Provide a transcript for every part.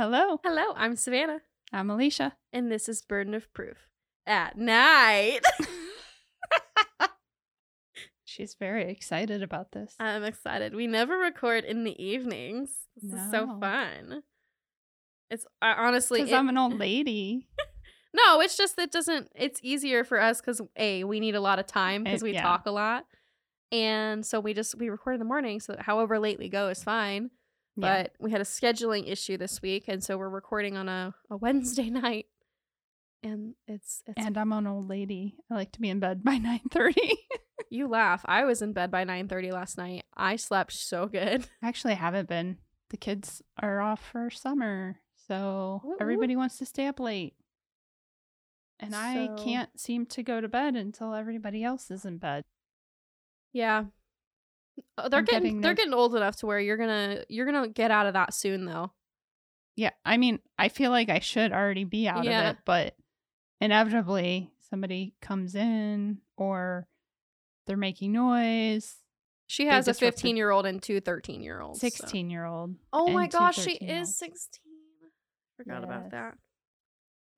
hello, hello. I'm Savannah, I'm Elysia. and this is Burden of Proof at night. She's very excited about this. I'm excited. We never record in the evenings. This is so fun. It's uh, honestly, Because it- I'm an old lady. no, it's just it doesn't. It's easier for us because a we need a lot of time because we yeah. talk a lot, and so we just we record in the morning. So however late we go is fine. Yeah. But we had a scheduling issue this week, and so we're recording on a, a Wednesday night, and it's it's and I'm an old lady. I like to be in bed by 9:30. You laugh. I was in bed by 9:30 last night. I slept so good. Actually, I haven't been. The kids are off for summer, so woo. everybody wants to stay up late. And I can't seem to go to bed until everybody else is in bed. Yeah. Uh, They're getting, getting they're getting old enough to where you're to you're to get out of that soon though. Yeah, I mean, I feel like I should already be out Yeah. of it, but inevitably somebody comes in or they're making noise. She has a 15-year-old and two 13-year-olds. so- 16 year old. Oh my gosh, she is 16. Forgot about that.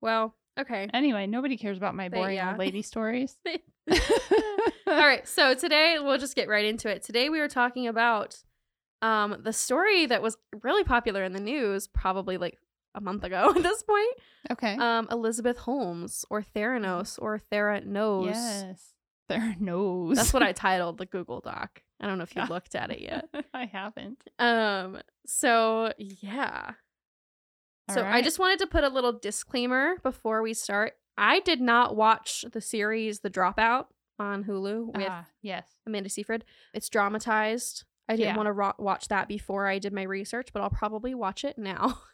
Well, okay. Anyway, nobody cares about my boring yeah. old lady stories. All right, so today we'll just get right into it. Today we were talking about um the story that was really popular in the news probably like a month ago at this point. Okay. Um Elizabeth Holmes or Theranos or Theranos. yes. There knows. That's what I titled the Google Doc. I don't know if you Yeah. looked at it yet. I haven't. Um so yeah. So I just wanted to put a little disclaimer before we start. I did not watch the series The Dropout on Hulu with Ah, yes. Amanda Seyfried. It's dramatized. I didn't Yeah. want to ro- watch that before I did my research, but I'll probably watch it now.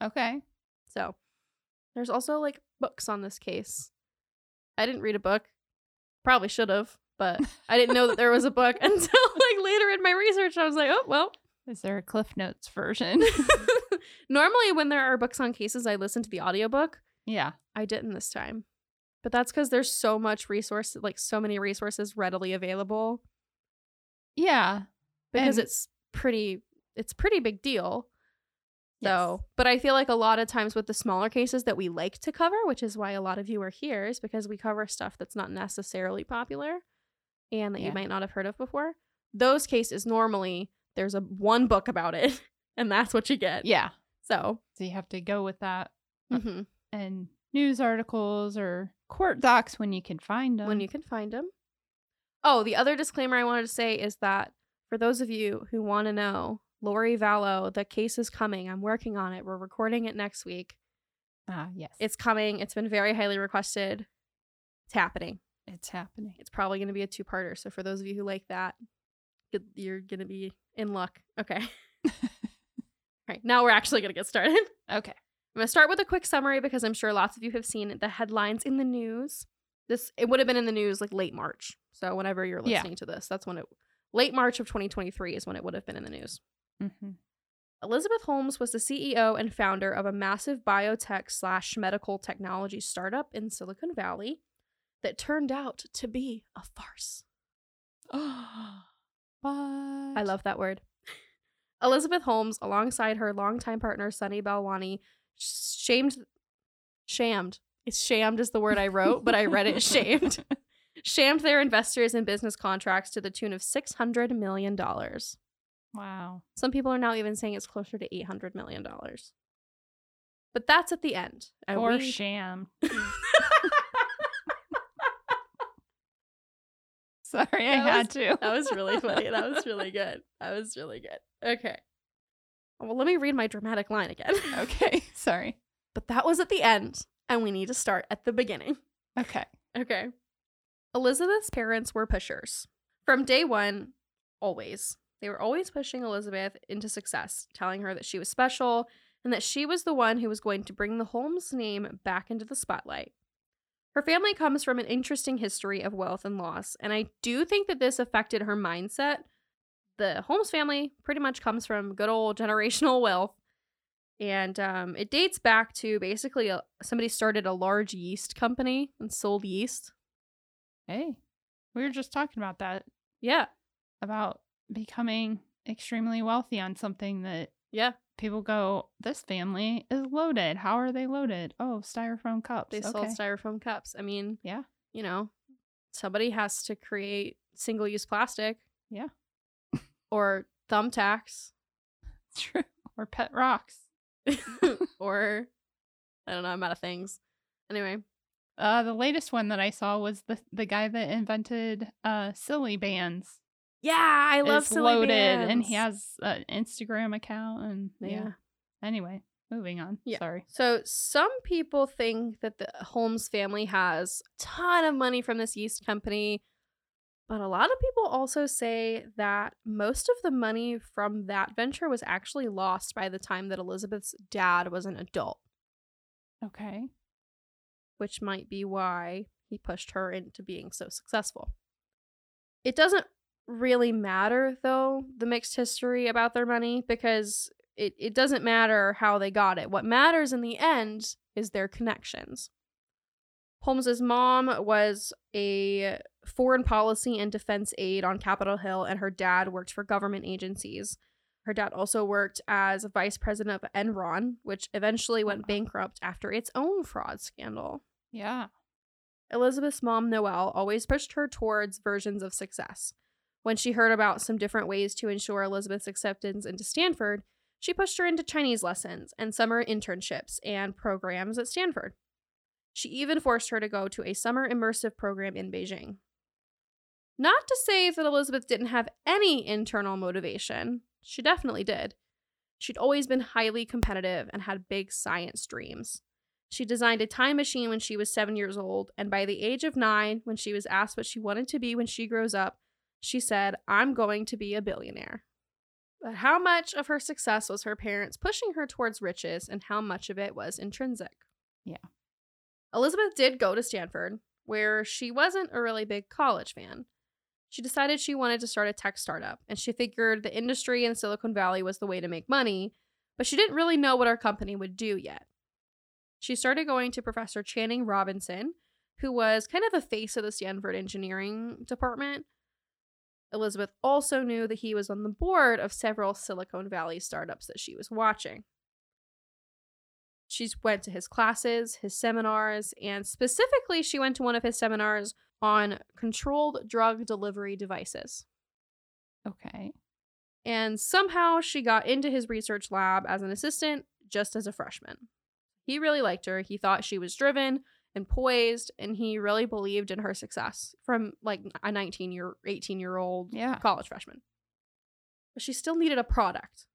Okay. So there's also like books on this case. I didn't read a book. Probably should have, but I didn't know that there was a book until like later in my research. I was like, oh, well. Is there a Cliff Notes version? Normally, when there are books on cases, I listen to the audiobook. Yeah. I didn't this time. But that's because there's so much resource, like so many resources readily available Yeah. because And- it's pretty, it's pretty big deal. Yes. So, but I feel like a lot of times with the smaller cases that we like to cover, which is why a lot of you are here, is because we cover stuff that's not necessarily popular and that Yeah. you might not have heard of before. Those cases normally there's a one book about it, and that's what you get. Yeah. So, So you have to go with that mhm, and news articles or court docs when you can find them. when you can find them. Oh, the other disclaimer I wanted to say is that for those of you who want to know, Lori Vallow, the case is coming. I'm working on it. We're recording it next week. Ah, yes. It's coming. It's been very highly requested. It's happening. it's happening. It's probably going to be a two-parter. So for those of you who like that, you're going to be in luck. Okay. All right. Now we're actually going to get started. Okay. I'm going to start with a quick summary because I'm sure lots of you have seen the headlines in the news. This it would have been in the news like late March. So whenever you're Yeah. listening to this, that's when it late March of 2023 is when it would have been in the news. hmm Elizabeth Holmes was the CEO and founder of a massive biotech slash medical technology startup in Silicon Valley that turned out to be a farce. what? I love that word. Elizabeth Holmes, alongside her longtime partner Sunny Balwani, shamed, shamed. It's shamed is the word I wrote, but I read it shamed. Shamed their investors in business contracts to the tune of six hundred million dollars. Wow. Some people are now even saying it's closer to eight hundred million dollars. But that's at the end. And Or we- sham. Sorry, I That had to. that was really funny. That was really good. That was really good. Okay. Well, let me read my dramatic line again. okay. Sorry. But that was at the end, and we need to start at the beginning. Okay. Okay. Elizabeth's parents were pushers. From day one, always. They were always pushing Elizabeth into success, telling her that she was special and that she was the one who was going to bring the Holmes name back into the spotlight. Her family comes from an interesting history of wealth and loss, and I do think that this affected her mindset. The Holmes family pretty much comes from good old generational wealth, and um, it dates back to basically a, somebody started a large yeast company and sold yeast. Hey, we were just talking about that Yeah, about becoming extremely wealthy on something that Yeah. People go, this family is loaded. How are they loaded? Oh, styrofoam cups. They okay. sold styrofoam cups. I mean, Yeah. you know, somebody has to create single use plastic. Yeah. Or thumbtacks. True. Or pet rocks. or I don't know, I'm out of things. Anyway, Uh, the latest one that I saw was the the guy that invented uh Silly Bandz. yeah, I love is silly loaded, and he has an Instagram account, and yeah. yeah. Anyway, moving on. Yeah. Sorry. So some people think that the Holmes family has a ton of money from this yeast company, but a lot of people also say that most of the money from that venture was actually lost by the time that Elizabeth's dad was an adult, Okay. which might be why he pushed her into being so successful. It doesn't really matter though, the mixed history about their money because it, it doesn't matter how they got it. What matters in the end is their connections. Holmes's mom was a foreign policy and defense aide on Capitol Hill, and her dad worked for government agencies. Her dad also worked as vice president of Enron, which eventually went bankrupt after its own fraud scandal. Yeah. Elizabeth's mom, Noelle, always pushed her towards versions of success. When she heard about some different ways to ensure Elizabeth's acceptance into Stanford, she pushed her into Chinese lessons and summer internships and programs at Stanford. She even forced her to go to a summer immersive program in Beijing. Not to say that Elizabeth didn't have any internal motivation, she definitely did. She'd always been highly competitive and had big science dreams. She designed a time machine when she was seven years old, and by the age of nine, when she was asked what she wanted to be when she grows up, she said, I'm going to be a billionaire. But how much of her success was her parents pushing her towards riches, and how much of it was intrinsic? Yeah. Elizabeth did go to Stanford, where she wasn't a really big college fan. She decided she wanted to start a tech startup, and she figured the industry in Silicon Valley was the way to make money, but she didn't really know what her company would do yet. She started going to Professor Channing Robinson, who was kind of the face of the Stanford engineering department. Elizabeth also knew that he was on the board of several Silicon Valley startups that she was watching. She went to his classes, his seminars, and specifically, she went to one of his seminars on controlled drug delivery devices. Okay. And somehow she got into his research lab as an assistant just as a freshman. He really liked her. He thought she was driven and poised, and he really believed in her success from like a 19 year, 18 year old Yeah. college freshman. But she still needed a product.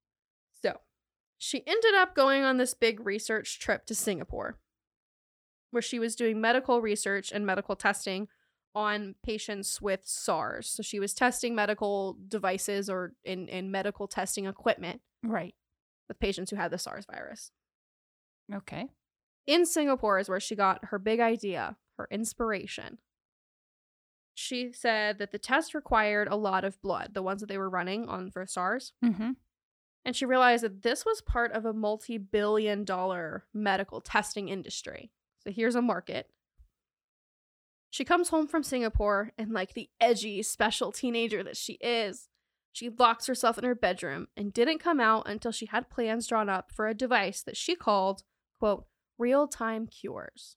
She ended up going on this big research trip to Singapore, where she was doing medical research and medical testing on patients with SARS. So she was testing medical devices or in, in medical testing equipment Right. with patients who had the SARS virus. Okay. In Singapore is where she got her big idea, her inspiration. She said that the test required a lot of blood, the ones that they were running on for SARS. Mm-hmm. And she realized that this was part of a multi billion dollar medical testing industry. So here's a market. She comes home from Singapore, and like the edgy, special teenager that she is, she locks herself in her bedroom and didn't come out until she had plans drawn up for a device that she called, quote, real time cures.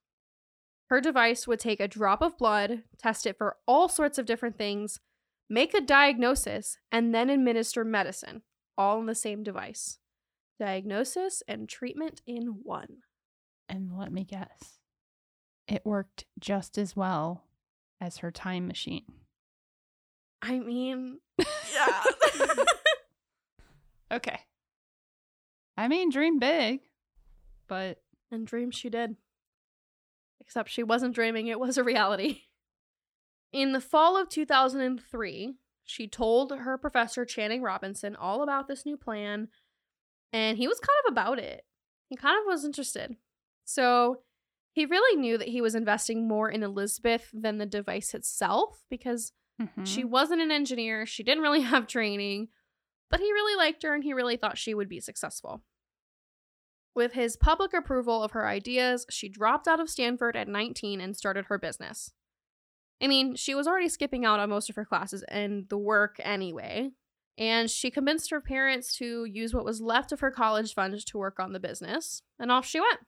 Her device would take a drop of blood, test it for all sorts of different things, make a diagnosis, and then administer medicine, all in the same device. Diagnosis and treatment in one. And let me guess. It worked just as well as her time machine. I mean, yeah. Okay. I mean, dream big, but and dream she did. Except she wasn't dreaming, it was a reality. In the fall of 2003, she told her professor, Channing Robinson, all about this new plan, and he was kind of about it. He kind of was interested. So he really knew that he was investing more in Elizabeth than the device itself because she Mhm. wasn't an engineer, she didn't really have training, but he really liked her and he really thought she would be successful. With his public approval of her ideas, she dropped out of Stanford at 19 and started her business. I mean, she was already skipping out on most of her classes and the work anyway. And she convinced her parents to use what was left of her college fund to work on the business, and off she went.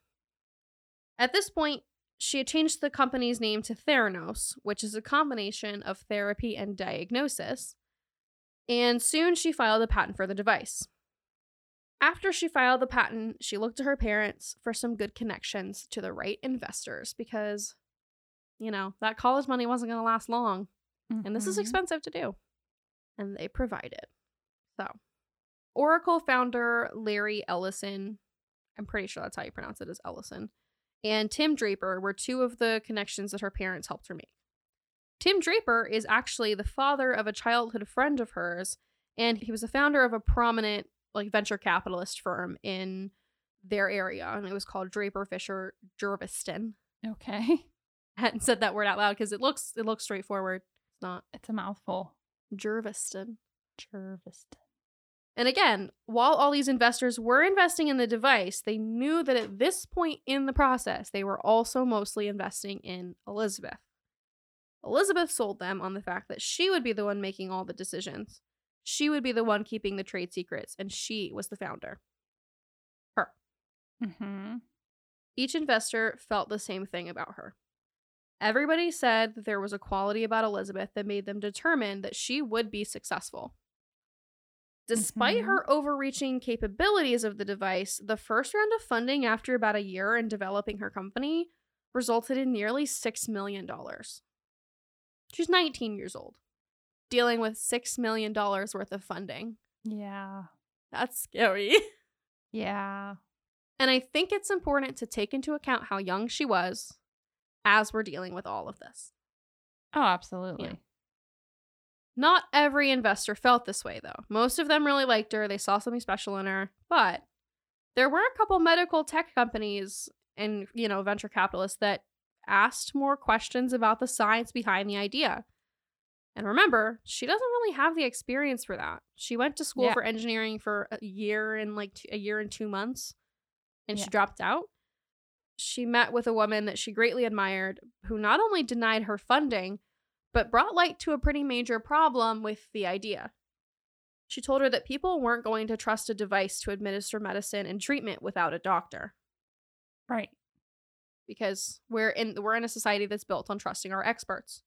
At this point, she had changed the company's name to Theranos, which is a combination of therapy and diagnosis, and soon she filed a patent for the device. After she filed the patent, she looked to her parents for some good connections to the right investors because, you know, that college money wasn't going to last long. And this is Mhm. expensive to do. And they provided. So, Oracle founder Larry Ellison, I'm pretty sure that's how you pronounce it, is Ellison, and Tim Draper were two of the connections that her parents helped her make. Tim Draper is actually the father of a childhood friend of hers, and he was a founder of a prominent like venture capitalist firm in their area, and it was called Draper Fisher Jurvetson. Okay. Hadn't said that word out loud because it looks it looks straightforward. It's not It's a mouthful. Jurvetson. Jurvetson. And again, while all these investors were investing in the device, they knew that at this point in the process, they were also mostly investing in Elizabeth. Elizabeth sold them on the fact that she would be the one making all the decisions. She would be the one keeping the trade secrets, and she was the founder. Her. Mm-hmm. Each investor felt the same thing about her. Everybody said that there was a quality about Elizabeth that made them determine that she would be successful. Despite Mhm. her overreaching capabilities of the device, the first round of funding after about a year in developing her company resulted in nearly $6 million. She's 19 years old, dealing with $6 million worth of funding. Yeah. That's scary. Yeah. And I think it's important to take into account how young she was as we're dealing with all of this. Oh, absolutely. Not every investor felt this way, though. Most of them really liked her, they saw something special in her, but there were a couple medical tech companies and, you know, venture capitalists that asked more questions about the science behind the idea. And remember, she doesn't really have the experience for that. She went to school Yeah. for engineering for a year and like two, a year and 2 months and Yeah. she dropped out. She met with a woman that she greatly admired who not only denied her funding, but brought light to a pretty major problem with the idea. She told her that people weren't going to trust a device to administer medicine and treatment without a doctor Right. because we're in we're in a society that's built on trusting our experts.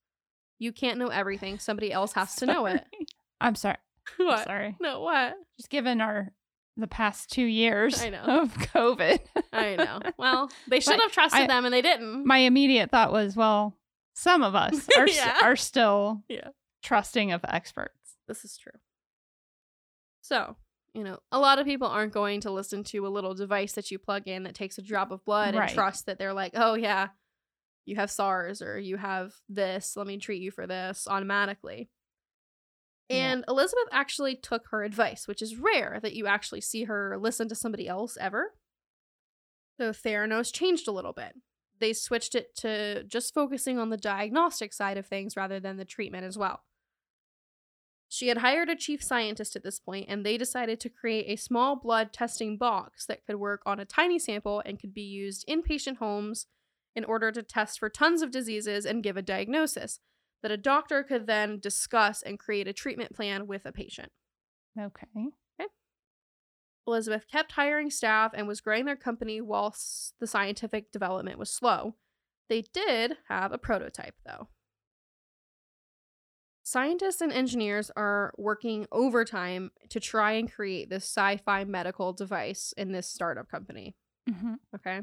You can't know everything, somebody else has to know it. I'm sorry. I'm sorry. No, what? Just given our the past two years I know. of COVID. I know. Well, they should have trusted I- them and they didn't. My immediate thought was, well, some of us are Yeah. are still Yeah. trusting of experts. This is true. So, you know, a lot of people aren't going to listen to a little device that you plug in that takes a drop of blood Right. and trust that they're like, oh, yeah, you have SARS or you have this. Let me treat you for this automatically. Yeah. And Elizabeth actually took her advice, which is rare that you actually see her listen to somebody else ever. So Theranos changed a little bit. They switched it to just focusing on the diagnostic side of things rather than the treatment as well. She had hired a chief scientist at this point, and they decided to create a small blood testing box that could work on a tiny sample and could be used in patient homes in order to test for tons of diseases and give a diagnosis that a doctor could then discuss and create a treatment plan with a patient. Okay. Elizabeth kept hiring staff and was growing their company whilst the scientific development was slow. They did have a prototype, though. Scientists and engineers are working overtime to try and create this sci fi medical device in this startup company. hmm Okay.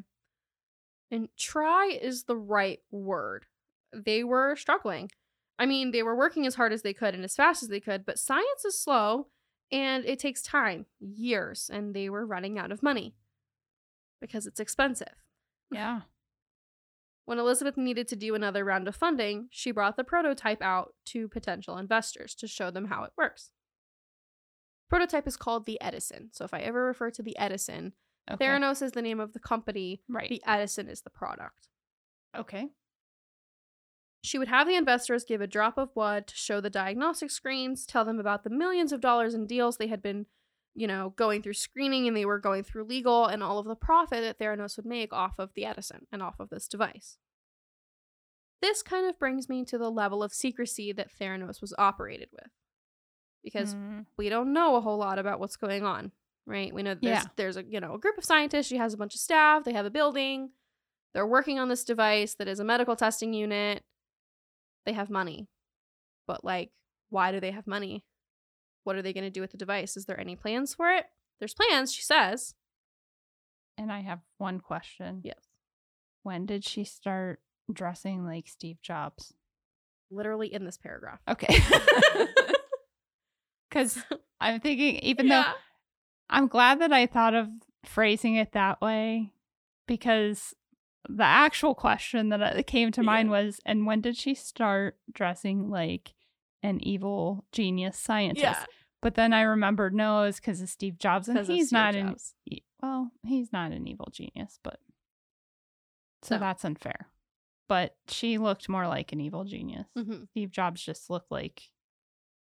And try is the right word. They were struggling. I mean, they were working as hard as they could and as fast as they could, but science is slow and it takes time, years, and they were running out of money because it's expensive. Yeah. When Elizabeth needed to do another round of funding, she brought the prototype out to potential investors to show them how it works. Prototype is called the Edison. So if I ever refer to the Edison, Okay. Theranos is the name of the company, Right. the Edison is the product. okay. She would have the investors give a drop of blood to show the diagnostic screens, tell them about the millions of dollars in deals they had been, you know, going through screening and they were going through legal and all of the profit that Theranos would make off of the Edison and off of this device. This kind of brings me to the level of secrecy that Theranos was operated with. because Mm. we don't know a whole lot about what's going on, right? We know there's Yeah. there's a you know a group of scientists. She has a bunch of staff. They have a building. They're working on this device that is a medical testing unit. They have money, but like, why do they have money? What are they going to do with the device? Is there any plans for it? There's plans, she says. And I have one question. Yes, When did she start dressing like Steve Jobs? literally in this paragraph. Okay. Because I'm thinking, even though. I'm glad that I thought of phrasing it that way, because the actual question that uh, came to mind was, and when did she start dressing like an evil genius scientist? yeah, But then I remembered, no, it's because of Steve Jobs, and he's not an Jobs. e- well, he's not an evil genius, but so No. that's unfair. But she looked more like an evil genius. Mhm. Steve Jobs just looked like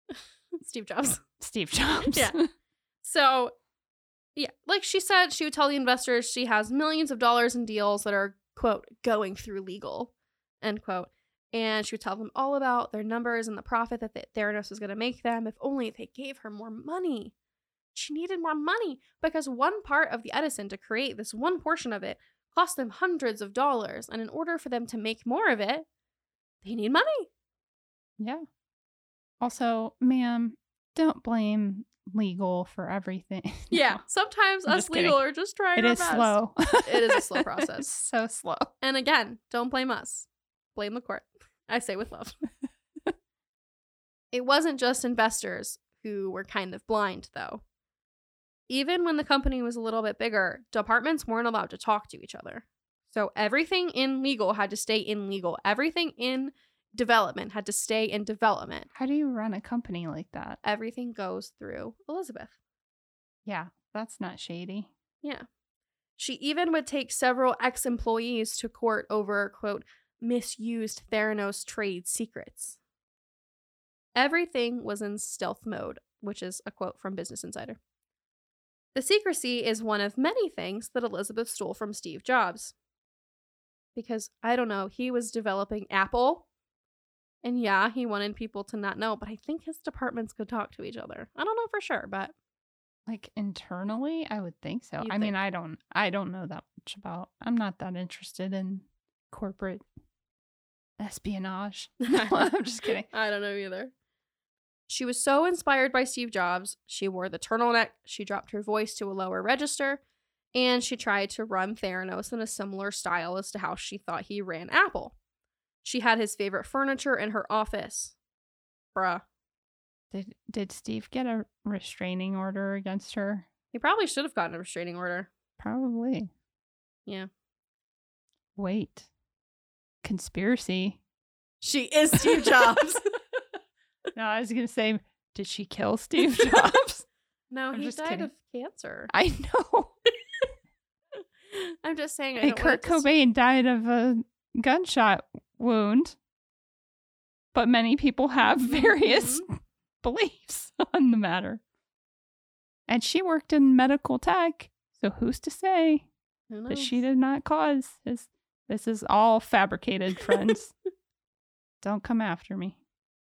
Steve Jobs. Steve Jobs. Yeah. So, yeah, like she said, she would tell the investors she has millions of dollars in deals that are, quote, going through legal, end quote. And she would tell them all about their numbers and the profit that the Theranos was going to make them if only they gave her more money. She needed more money because one part of the Edison to create this one portion of it cost them hundreds of dollars. And in order for them to make more of it, they need money. yeah. Also, ma'am, don't blame legal for everything. Yeah. Sometimes I'm us just kidding. legal are just trying It is best. slow. It is a slow process. so slow. And again, don't blame us. Blame the court. I say with love. it wasn't just investors who were kind of blind, though. Even when the company was a little bit bigger, departments weren't allowed to talk to each other. So everything in legal had to stay in legal. Everything in development had to stay in development. How do you run a company like that? Everything goes through Elizabeth. Yeah, that's not shady. Yeah. She even would take several ex employees to court over, quote, misused Theranos trade secrets. Everything was in stealth mode, which is a quote from Business Insider. The secrecy is one of many things that Elizabeth stole from Steve Jobs. Because, I don't know, he was developing Apple. And yeah, he wanted people to not know, but I think his departments could talk to each other. I don't know for sure, but Like internally, I would think so. You'd I mean. I don't I don't know that much about. I'm not that interested in corporate espionage. No, I'm just kidding. I don't know either. She was so inspired by Steve Jobs, she wore the turtleneck, she dropped her voice to a lower register, and she tried to run Theranos in a similar style as to how she thought he ran Apple. She had his favorite furniture in her office. Bruh. Did did Steve get a restraining order against her? He probably should have gotten a restraining order. Probably. Yeah. Wait. Conspiracy. She is Steve Jobs. No, I was gonna say, did she kill Steve Jobs? no, I'm he just died kidding. of cancer. I know. I'm just saying. I And Kurt Cobain died of a gunshot wound. But many people have various Mhm. beliefs on the matter. And she worked in medical tech, so who's to say that she did not cause this? This is all fabricated, friends. Don't come after me.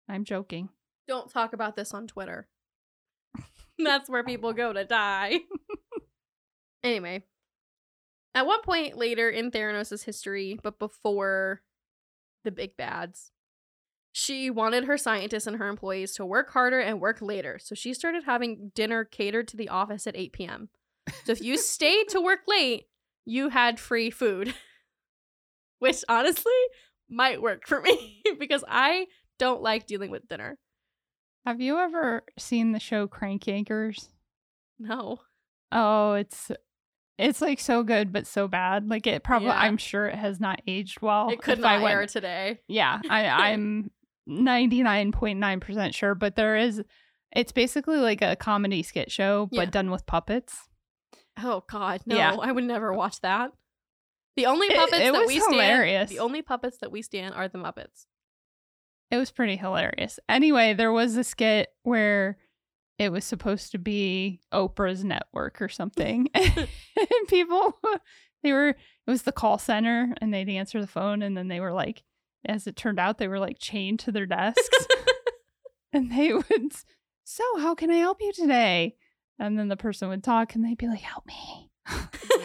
I'm joking. don't talk about this on Twitter. That's where people go to die. anyway, at one point later in Theranos' history, but before the big bads, she wanted her scientists and her employees to work harder and work later. So she started having dinner catered to the office at 8 p.m. So if you stayed to work late, you had free food. Which honestly might work for me because I don't like dealing with dinner. Have you ever seen the show Crank Yankers? No. Oh, it's it's like so good but so bad. Like it probably Yeah. I'm sure it has not aged well. it could if I not air went- today. Yeah, I I'm 99.9% sure, but there is it's basically like a comedy skit show but Yeah. done with puppets. Oh God, no! Yeah. I would never watch that. The only puppets it that was we stand, the only puppets that we stand are the Muppets. It was pretty hilarious. Anyway, there was a skit where it was supposed to be Oprah's network or something. and people they were it was the call center and they'd answer the phone and then they were like as it turned out they were like chained to their desks and they would So, how can I help you today? And then the person would talk and they'd be like, Help me.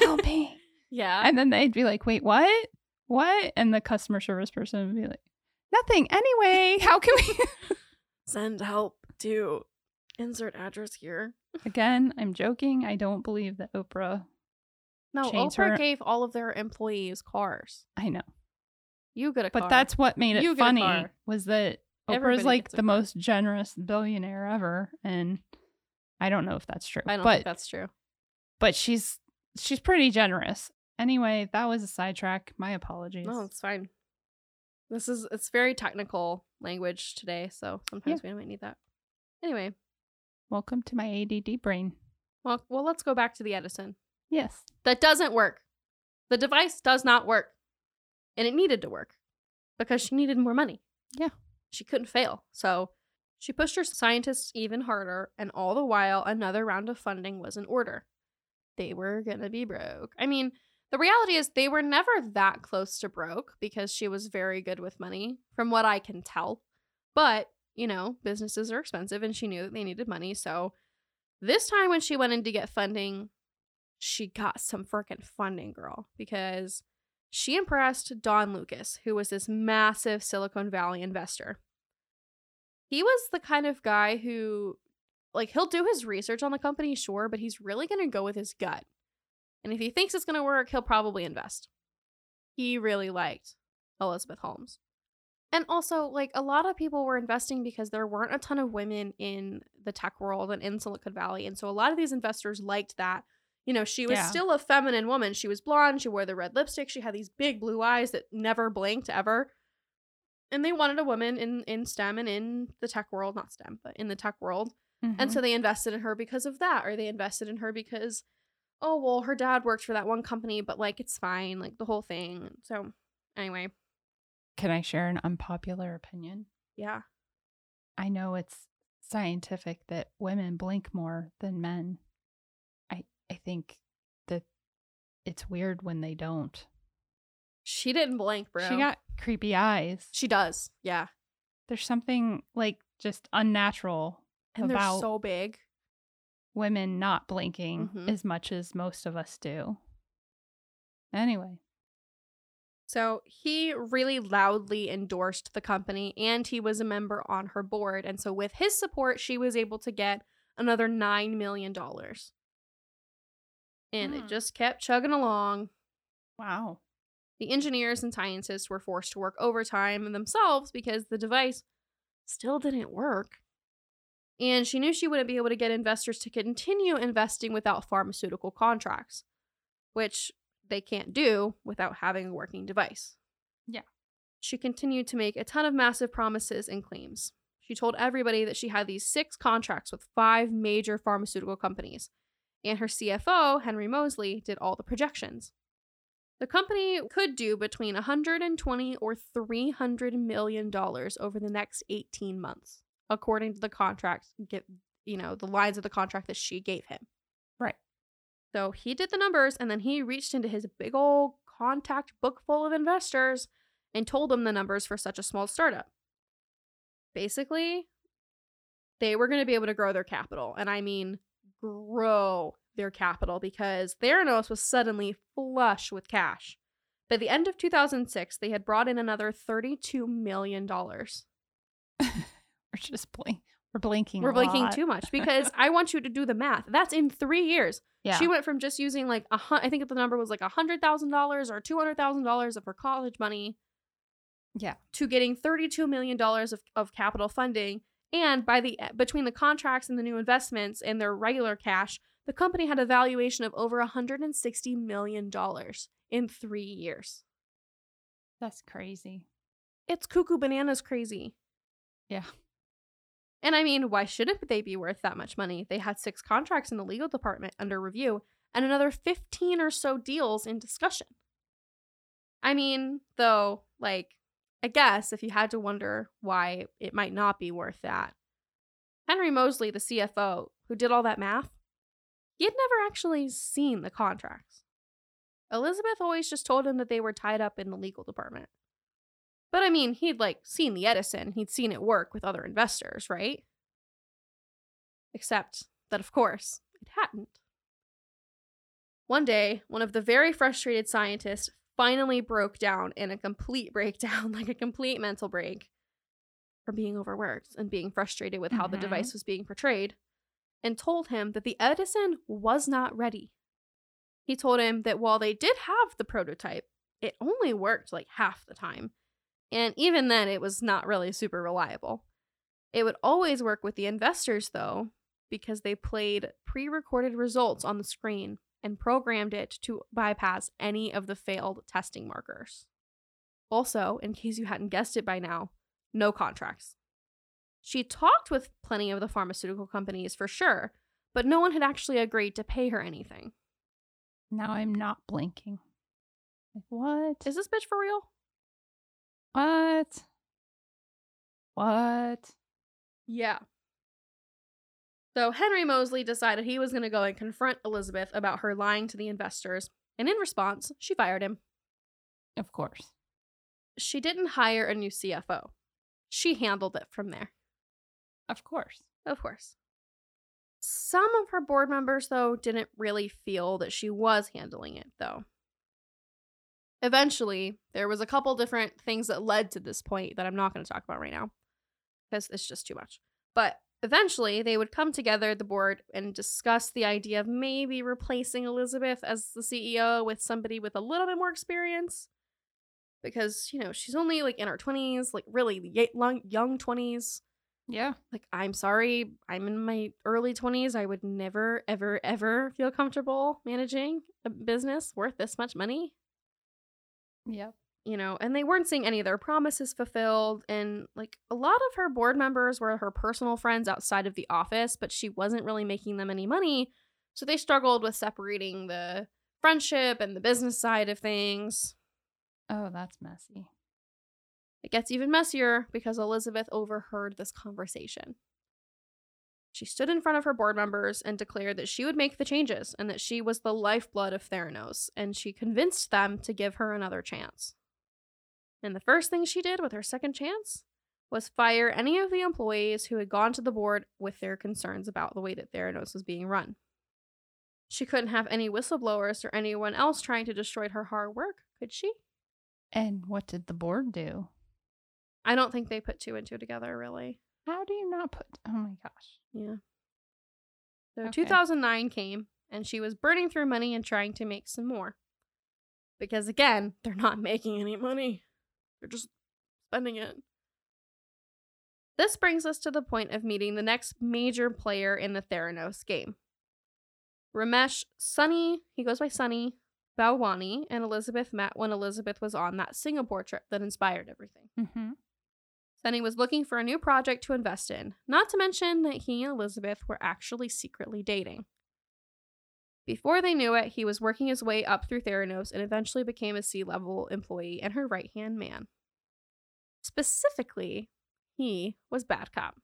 Help me. Yeah. And then they'd be like, Wait, what? What? And the customer service person would be like, Nothing. Anyway, how can we? Send help to insert address here. Again, I'm joking. I don't believe that Oprah. No, Oprah her- gave all of their employees cars. I know. You get a But car. that's what made it You get a funny was that Everybody Oprah's like the car. most generous billionaire ever. And I don't know if that's true. I don't but think that's true. but she's she's pretty generous. Anyway, that was a sidetrack. My apologies. No, it's fine. This is it's very technical language today, so sometimes we might need that. Anyway, Welcome to my ADD brain. well, well, let's go back to the Edison. Yes. That doesn't work. The device does not work, and it needed to work because she needed more money. Yeah. she couldn't fail, so she pushed her scientists even harder, and all the while, another round of funding was in order. They were gonna be broke. I mean, the reality is they were never that close to broke because she was very good with money, from what I can tell. But, you know, businesses are expensive and she knew that they needed money. So this time when she went in to get funding, she got some freaking funding, girl, because she impressed Don Lucas, who was this massive Silicon Valley investor. He was the kind of guy who, like, he'll do his research on the company, sure, but he's really going to go with his gut. And if he thinks it's going to work, he'll probably invest. He really liked Elizabeth Holmes. And also, like, a lot of people were investing because there weren't a ton of women in the tech world and in Silicon Valley. And so a lot of these investors liked that. You know, she was Yeah. still a feminine woman. She was blonde. She wore the red lipstick. She had these big blue eyes that never blinked ever. And they wanted a woman in, in STEM and in the tech world, not STEM, but in the tech world. And Mhm. so they invested in her because of that, or they invested in her because, oh, well, her dad worked for that one company, but like it's fine, like the whole thing. So, anyway, can I share an unpopular opinion? yeah. I know it's scientific that women blink more than men. I I think that it's weird when they don't. She didn't blink, bro. She got creepy eyes. She does. Yeah. There's something like just unnatural And about they're so big. women not blinking Mhm. as much as most of us do. Anyway, So he really loudly endorsed the company and he was a member on her board. And so with his support, she was able to get another $9 million. And Hmm. it just kept chugging along. wow. The engineers and scientists were forced to work overtime themselves because the device still didn't work. And she knew she wouldn't be able to get investors to continue investing without pharmaceutical contracts, which they can't do without having a working device. Yeah. She continued to make a ton of massive promises and claims. She told everybody that she had these six contracts with five major pharmaceutical companies, and her CFO, Henry Mosley, did all the projections. The company could do between 120 or 300 million dollars over the next 18 months, according to the contract. Get you know the lines of the contract that she gave him. So he did the numbers, and then he reached into his big old contact book full of investors and told them the numbers for such a small startup. Basically, they were going to be able to grow their capital, and I mean grow their capital because Theranos was suddenly flush with cash. By the end of 2006, they had brought in another $32 million. We're just blink. We're blinking. We're blinking lot. too much because I want you to do the math. That's in three years. Yeah. She went from just using like a hun- I think the number was like a hundred thousand dollars or two hundred thousand dollars of her college money yeah. to getting thirty-two million dollars of, of capital funding. And by the eh, between the contracts and the new investments and their regular cash, the company had a valuation of over hundred and sixty million dollars in three years. That's crazy. It's cuckoo bananas crazy. Yeah. And I mean, why shouldn't they be worth that much money? They had six contracts in the legal department under review and another 15 or so deals in discussion. I mean, though, like, I guess if you had to wonder why it might not be worth that, Henry Mosley, the CFO, who did all that math, he had never actually seen the contracts. Elizabeth always just told him that they were tied up in the legal department. But I mean, he'd like seen the Edison, he'd seen it work with other investors, right? Except that, of course, it hadn't. One day, one of the very frustrated scientists finally broke down in a complete breakdown, like a complete mental break, from being overworked and being frustrated with how the Mhm. device was being portrayed, and told him that the Edison was not ready. He told him that while they did have the prototype, it only worked like half the time. And even then, it was not really super reliable. It would always work with the investors, though, because they played pre recorded results on the screen and programmed it to bypass any of the failed testing markers. Also, in case you hadn't guessed it by now, no contracts. She talked with plenty of the pharmaceutical companies for sure, but no one had actually agreed to pay her anything. Now I'm not blinking. Like, what? Is this bitch for real? What? What? Yeah. So Henry Mosley decided he was going to go and confront Elizabeth about her lying to the investors, and in response, she fired him. Of course. She didn't hire a new CFO. She handled it from there. Of course. Of course. Some of her board members, though, didn't really feel that she was handling it, though. Eventually, there was a couple different things that led to this point that I'm not going to talk about right now because it's just too much. But eventually, they would come together, the board, and discuss the idea of maybe replacing Elizabeth as the CEO with somebody with a little bit more experience. Because, you know, she's only like in her 20s, like really young 20s Yeah. like i'm sorry i'm in my early 20s i would never ever ever feel comfortable managing a business worth this much money Yep. you know and they weren't seeing any of their promises fulfilled and like a lot of her board members were her personal friends outside of the office but she wasn't really making them any money so they struggled with separating the friendship and the business side of things Oh, that's messy. It gets even messier because Elizabeth overheard this conversation. She stood in front of her board members and declared that she would make the changes and that she was the lifeblood of Theranos, and she convinced them to give her another chance. And the first thing she did with her second chance was fire any of the employees who had gone to the board with their concerns about the way that Theranos was being run. She couldn't have any whistleblowers or anyone else trying to destroy her hard work, could she? And what did the board do? I don't think they put two and two together, really. How do you not put? Oh my gosh. Yeah. So Okay. 2009 came, and she was burning through money and trying to make some more. Because again, they're not making any money, they're just spending it. This brings us to the point of meeting the next major player in the Theranos game. Ramesh Sunny, he goes by Sunny Balwani, and Elizabeth met when Elizabeth was on that Singapore trip that inspired everything. Mm-hmm. Sunny was looking for a new project to invest in, not to mention that he and Elizabeth were actually secretly dating. Before they knew it, he was working his way up through Theranos and eventually became a C level employee and her right hand man. Specifically, he was bad cop.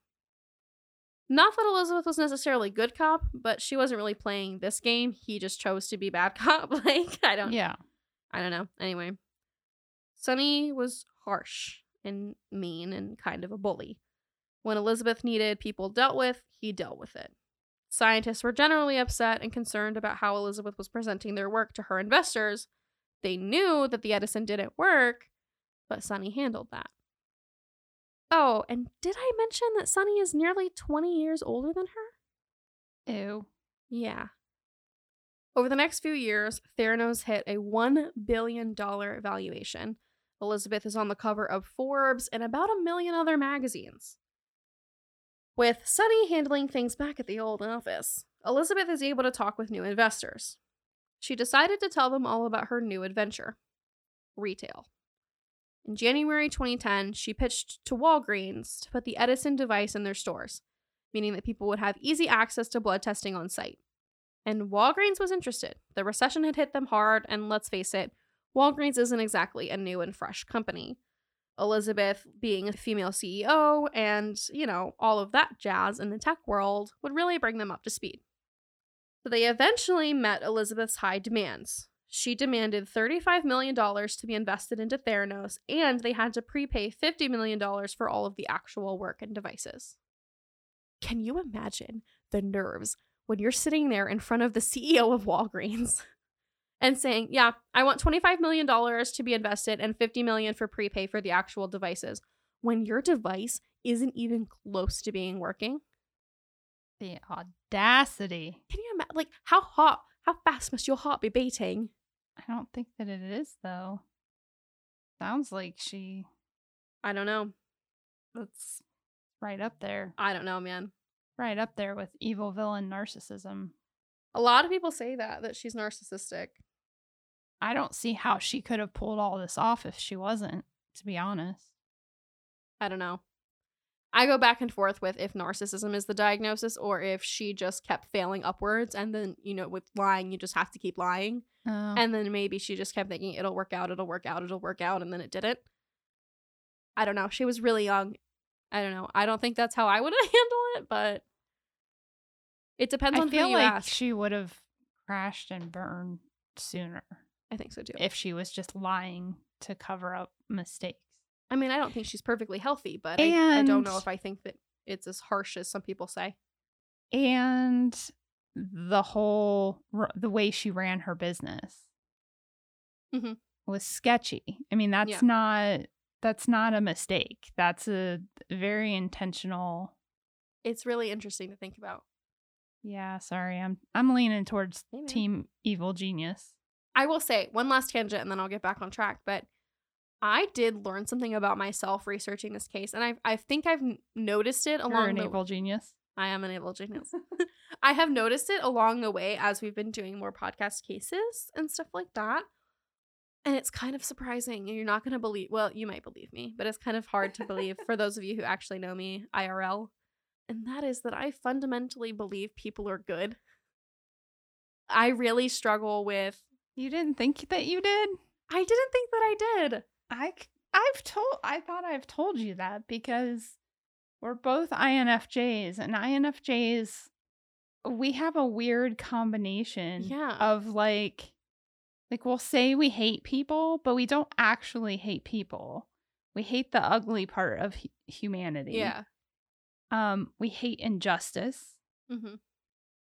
Not that Elizabeth was necessarily good cop, but she wasn't really playing this game. He just chose to be bad cop. like, I don't Yeah. I don't know. Anyway, Sunny was harsh and mean and kind of a bully. When Elizabeth needed people dealt with, he dealt with it. Scientists were generally upset and concerned about how Elizabeth was presenting their work to her investors. They knew that the Edison didn't work, but Sunny handled that. Oh, and did I mention that Sunny is nearly 20 years older than her? Ew. Yeah. Over the next few years, Theranos hit a $1 billion valuation. Elizabeth is on the cover of Forbes and about a million other magazines. With Sunny handling things back at the old office, Elizabeth is able to talk with new investors. She decided to tell them all about her new adventure retail. In January 2010, she pitched to Walgreens to put the Edison device in their stores, meaning that people would have easy access to blood testing on site. And Walgreens was interested. The recession had hit them hard, and let's face it, Walgreens isn't exactly a new and fresh company. Elizabeth being a female CEO and, you know, all of that jazz in the tech world would really bring them up to speed. So they eventually met Elizabeth's high demands. She demanded $35 million to be invested into Theranos, and they had to prepay $50 million for all of the actual work and devices. Can you imagine the nerves when you're sitting there in front of the CEO of Walgreens and saying, "Yeah, I want 25 million dollars to be invested and 50 million for prepay for the actual devices." When your device isn't even close to being working. The audacity. Can you imagine like how hot how fast must your heart be beating? I don't think that it is though. Sounds like she I don't know. that's right up there. I don't know, man. Right up there with evil villain narcissism. A lot of people say that that she's narcissistic. I don't see how she could have pulled all this off if she wasn't, to be honest. I don't know. I go back and forth with if narcissism is the diagnosis or if she just kept failing upwards and then, you know, with lying, you just have to keep lying. Oh. And then maybe she just kept thinking it'll work out, it'll work out, it'll work out, and then it didn't. I don't know. She was really young. I don't know. I don't think that's how I would have handled it, but it depends I on feel who you like ask. she would have crashed and burned sooner I think so too. if she was just lying to cover up mistakes. I mean, I don't think she's perfectly healthy, but I, I don't know if I think that it's as harsh as some people say. And the whole the way she ran her business Mhm. was sketchy. I mean, that's Yeah. not that's not a mistake. That's a very intentional. It's really interesting to think about. Yeah, sorry. I'm I'm leaning towards team evil genius. I will say one last tangent and then I'll get back on track. But I did learn something about myself researching this case, and I I think I've noticed it along You're an the. evil genius. I am an evil genius. I have noticed it along the way as we've been doing more podcast cases and stuff like that. And it's kind of surprising. and You're not going to believe, well, you might believe me, but it's kind of hard to believe for those of you who actually know me IRL. And that is that I fundamentally believe people are good. I really struggle with, You didn't think that you did? I didn't think that I did. I I've told I thought I've told you that because we're both INFJs and INFJs we have a weird combination Yeah. of like like we'll say we hate people but we don't actually hate people. We hate the ugly part of hu- humanity. Yeah. Um we hate injustice. hmm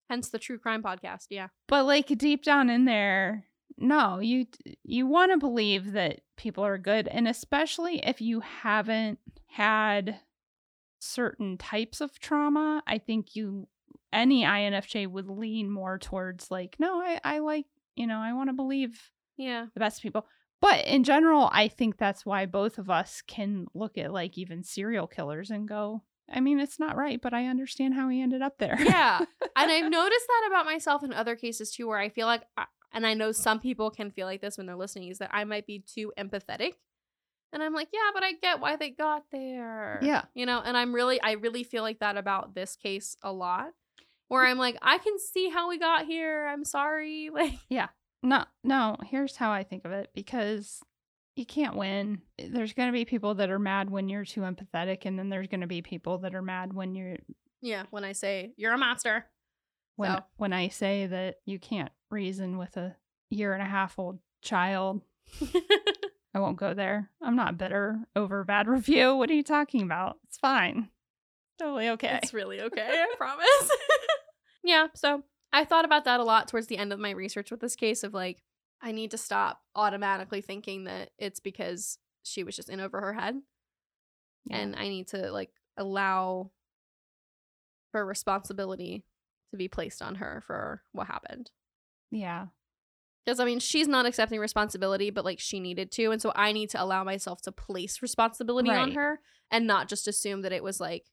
Hence the true crime podcast. Yeah. But like deep down in there, no, you you want to believe that people are good and especially if you haven't had certain types of trauma, I think you any INFJ would lean more towards like, no, I I like, you know, I want to believe Yeah. the best people. But in general, I think that's why both of us can look at like even serial killers and go, I mean, it's not right, but I understand how he ended up there. Yeah. and I've noticed that about myself in other cases too, where I feel like, I- and I know some people can feel like this when they're listening, is that I might be too empathetic. And I'm like, yeah, but I get why they got there. Yeah. You know, and I'm really, I really feel like that about this case a lot, where mm. I'm like, I can see how we got here. I'm sorry. Like, yeah. No, no, here's how I think of it because you can't win. Eh, there's going to be people that are mad when you're too empathetic, and then there's going to be people that are mad when you're yeah, when I say you're a monster. when So- when I say that you can't reason with a year and a half old child. I won't go there. I'm not bitter over bad review. What are you talking about? It's fine. Totally okay. It's really okay, I promise. yeah, so I thought about that a lot towards the end of my research with this case of like, I need to stop automatically thinking that it's because she was just in over her head. Yeah. And I need to like allow for responsibility to be placed on her for what happened. Yeah. Because I mean, she's not accepting responsibility, but like she needed to. And so I need to allow myself to place responsibility on her and not just assume that it was like,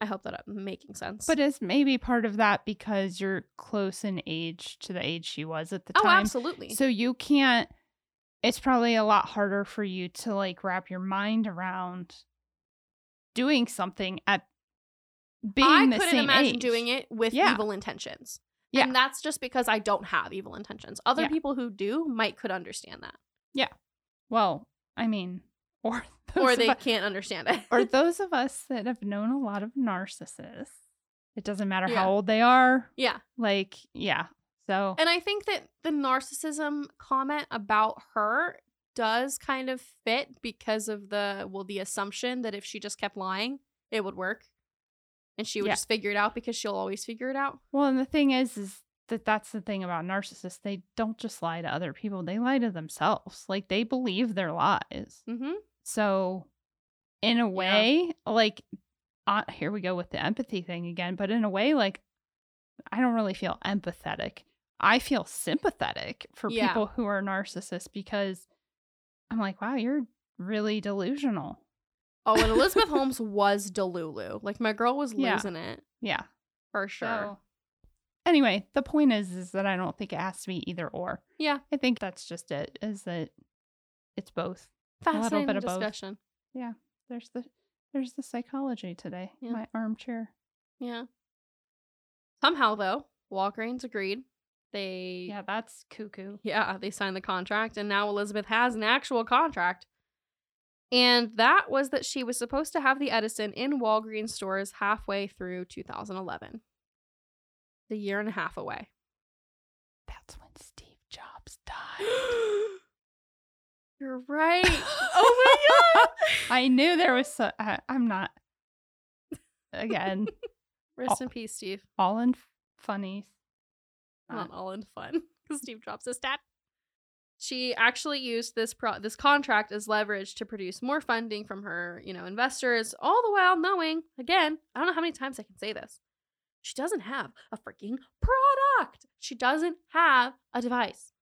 I hope that I'm making sense. But it's maybe part of that because you're close in age to the age she was at the time? oh, time. absolutely. So you can't it's probably a lot harder for you to like wrap your mind around doing something at being I the couldn't same imagine age. doing it with Yeah. evil intentions. Yeah. And that's just because I don't have evil intentions. Other Yeah. people who do might could understand that. Yeah. Well, I mean, or those or they u- can't understand it. or those of us that have known a lot of narcissists. It doesn't matter Yeah. how old they are. yeah. Like, yeah. So And I think that the narcissism comment about her does kind of fit because of the well the assumption that if she just kept lying, it would work. And she would Yeah. just figure it out because she'll always figure it out. Well, and the thing is, is She'll always figure it out. well, and the thing is, is that that's the thing about narcissists. They don't just lie to other people; they lie to themselves. Like they believe their lies. Mm-hmm. So, in a way, like, uh, here we go with the empathy thing again. But in a way, like, I don't really feel empathetic. I feel sympathetic for Yeah. people who are narcissists because I'm like, wow, you're really delusional. Oh, and Elizabeth Holmes was Delulu. Like my girl was Yeah. losing it Yeah. for sure. So, anyway, the point is, is that I don't think it has to be either or. Yeah. I think that's just it. Is that it's both. A little bit of both. Yeah, There's the there's the psychology today. Yeah. My armchair. Yeah. Somehow though, Walgreens agreed. They Yeah, that's cuckoo. Yeah, they signed the contract, and now Elizabeth has an actual contract. And that was that she was supposed to have the Edison in Walgreens stores halfway through 2011. The year and a half away. That's when Steve Jobs died. You're right. Oh my god. I knew there was. So, I'm not. Again, Rest in peace, Steve. all in funnies. Not all in fun because Steve drops his stat. She actually used this pro- this contract as leverage to produce more funding from her, you know, investors, all the while knowing, again, I don't know how many times I can say this. She doesn't have a freaking product. She doesn't have a device.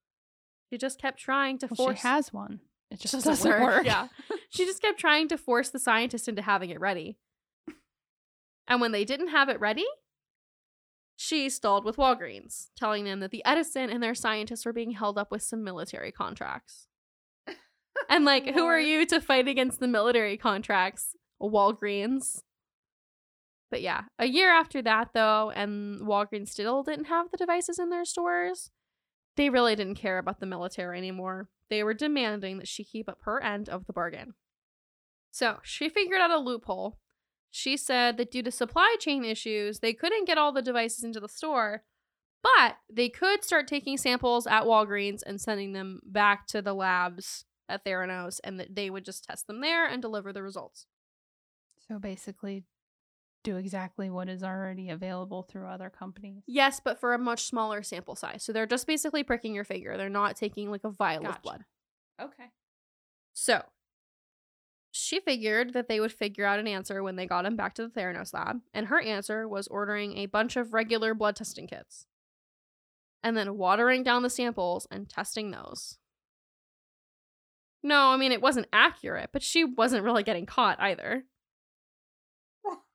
She just kept trying to Well, force she has one. It just doesn't doesn't, work, work. yeah. she just kept trying to force the scientists into having it ready. And when they didn't have it ready, she stalled with Walgreens, telling them that the Edison and their scientists were being held up with some military contracts. And like, who are you to fight against the military contracts? Walgreens. But yeah, a year after that though, and Walgreens still didn't have the devices in their stores, they really didn't care about the military anymore. They were demanding that she keep up her end of the bargain. So she figured out a loophole. She said that due to supply chain issues, they couldn't get all the devices into the store, but they could start taking samples at Walgreens and sending them back to the labs at Theranos, and that they would just test them there and deliver the results. So basically, do exactly what is already available through other companies. Yes, but for a much smaller sample size. So they're just basically pricking your finger. They're not taking like a vial Gotcha. of blood. Okay. So she figured that they would figure out an answer when they got him back to the Theranos lab, and her answer was ordering a bunch of regular blood testing kits and then watering down the samples and testing those. No, I mean, it wasn't accurate, but she wasn't really getting caught either. What?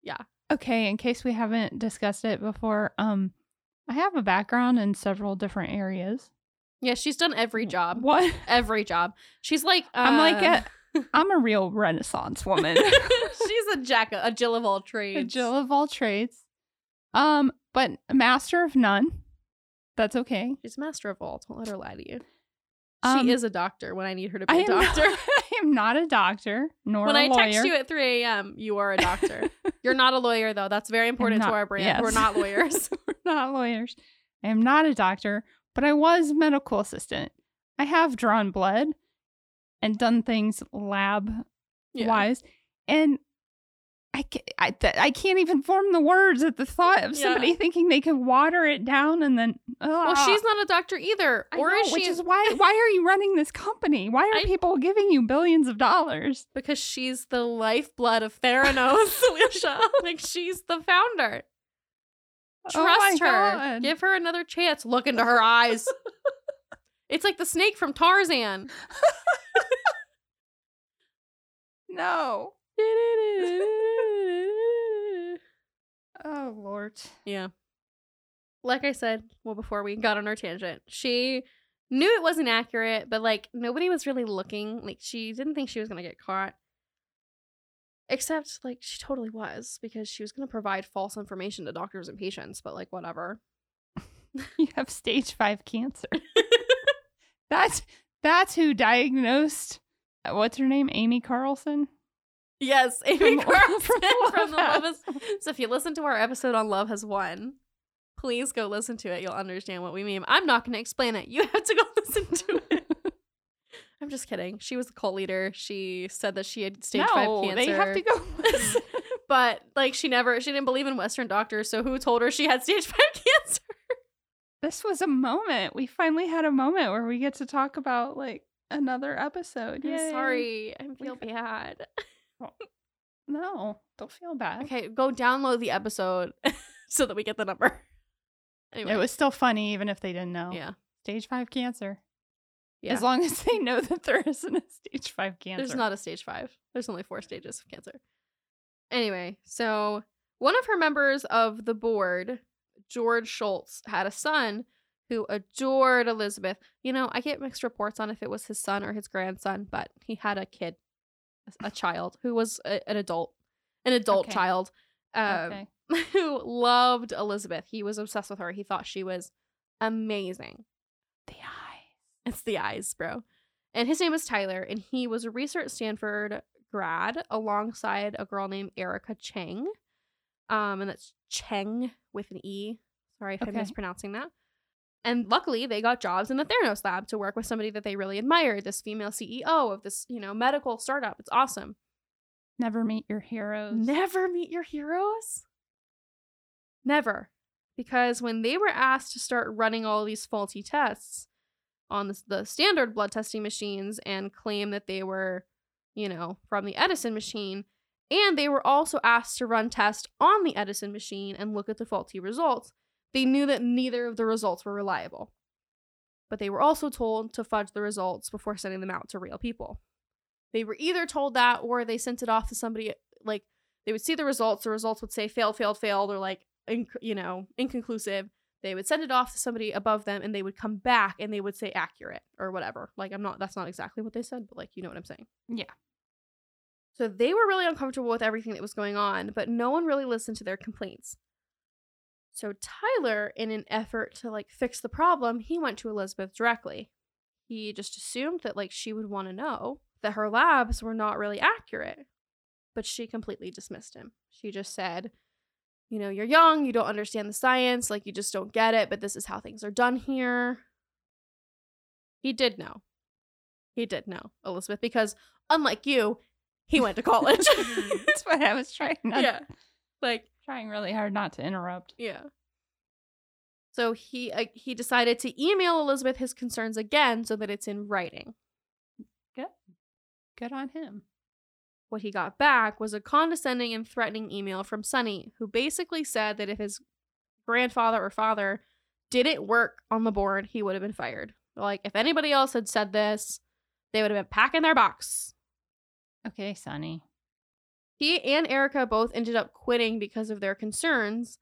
Yeah. Okay, in case we haven't discussed it before, um, I have a background in several different areas. Yeah, she's done every job. What? Every job. She's like, I'm like uh, a, I'm a real Renaissance woman. she's a jack, a Jill of all trades. a Jill of all trades. Um, but master of none. That's okay. She's master of all. Don't let her lie to you. Um, she is a doctor when I need her to be I a doctor. Not, I am not a doctor, nor when I text you at 3 a.m., you are a doctor. You're not a lawyer, though. That's very important to our brand. yes. We're not lawyers. We're not lawyers. I am not a doctor, but I was medical assistant. I have drawn blood and done things lab Yeah. wise, and I ca- I, th- I can't even form the words at the thought of Yeah. somebody thinking they could water it down and then. Well, she's not a doctor either. I Or know, is which she? is why why are you running this company? Why are I- people giving you billions of dollars? because she's the lifeblood of Theranos, Elysia. like, she's the founder. Oh Trust her. God. Give her another chance. Look into her eyes. it's like the snake from Tarzan. No. Oh Lord. Yeah. Like I said, well, before we got on our tangent, she knew it wasn't accurate, but like nobody was really looking. Like she didn't think she was going to get caught. Except, like, she totally was because she was going to provide false information to doctors and patients, but like, whatever. You have stage five cancer. That's that's who diagnosed. uh, What's her name? Amy Carlson. Yes, Amy From- Carlson from from, Love the Love Has. So if you listen to our episode on Love Has Won, please go listen to it. You'll understand what we mean. I'm not going to explain it. You have to go listen to it. I'm just kidding. She was the cult leader. She said that she had stage five no, cancer. they have to go. but like she never she didn't believe in Western doctors, so who told her she had stage five cancer? This was a moment. We finally had a moment where we get to talk about like another episode. I'm sorry. I feel We- bad. No, don't feel bad. Okay, go download the episode so that we get the number. Anyway, It was still funny even if they didn't know. yeah. Stage five cancer. Yeah. As long as they know that there isn't a stage five cancer. There's not a stage five. There's only four stages of cancer. Anyway, so one of her members of the board, George Shultz, had a son who adored Elizabeth. You know, I get mixed reports on if it was his son or his grandson, but he had a kid, a- a child who was a, an adult, an adult Okay. child, um, Okay. who loved Elizabeth. He was obsessed with her. He thought she was amazing. The eyes. It's the eyes, bro. And his name was Tyler, and he was a research Stanford grad alongside a girl named Erika Cheung. Um, and that's Cheng with an E. Sorry if Okay. I'm mispronouncing that. And luckily, they got jobs in the Theranos lab to work with somebody that they really admired, this female CEO of this, you know, medical startup. It's awesome. Never meet your heroes. Never meet your heroes. Never. Because when they were asked to start running all these faulty tests on the, the standard blood testing machines and claim that they were, you know, from the Edison machine, and they were also asked to run tests on the Edison machine and look at the faulty results, they knew that neither of the results were reliable. But they were also told to fudge the results before sending them out to real people. They were either told that or they sent it off to somebody like they would see the results the results would say failed failed failed or like inc- you know inconclusive they would send it off to somebody above them and they would come back and they would say accurate or whatever like i'm not that's not exactly what they said but like you know what i'm saying Yeah. so they were really uncomfortable with everything that was going on but no one really listened to their complaints so tyler in an effort to like fix the problem he went to elizabeth directly he just assumed that like she would want to know that her labs were not really accurate but she completely dismissed him. She just said, you know, you're young, you don't understand the science, like you just don't get it, but this is how things are done here. He did know. He did know, Elizabeth, because unlike you, he went to college. That's what I was trying. Not, yeah. Like, Trying really hard not to interrupt. yeah. So he uh, he decided to email Elizabeth his concerns again so that it's in writing. Good Good on him. What he got back was a condescending and threatening email from Sunny, who basically said that if his grandfather or father didn't work on the board, he would have been fired. Like, if anybody else had said this, they would have been packing their box. Okay, Sunny. He and Erika both ended up quitting because of their concerns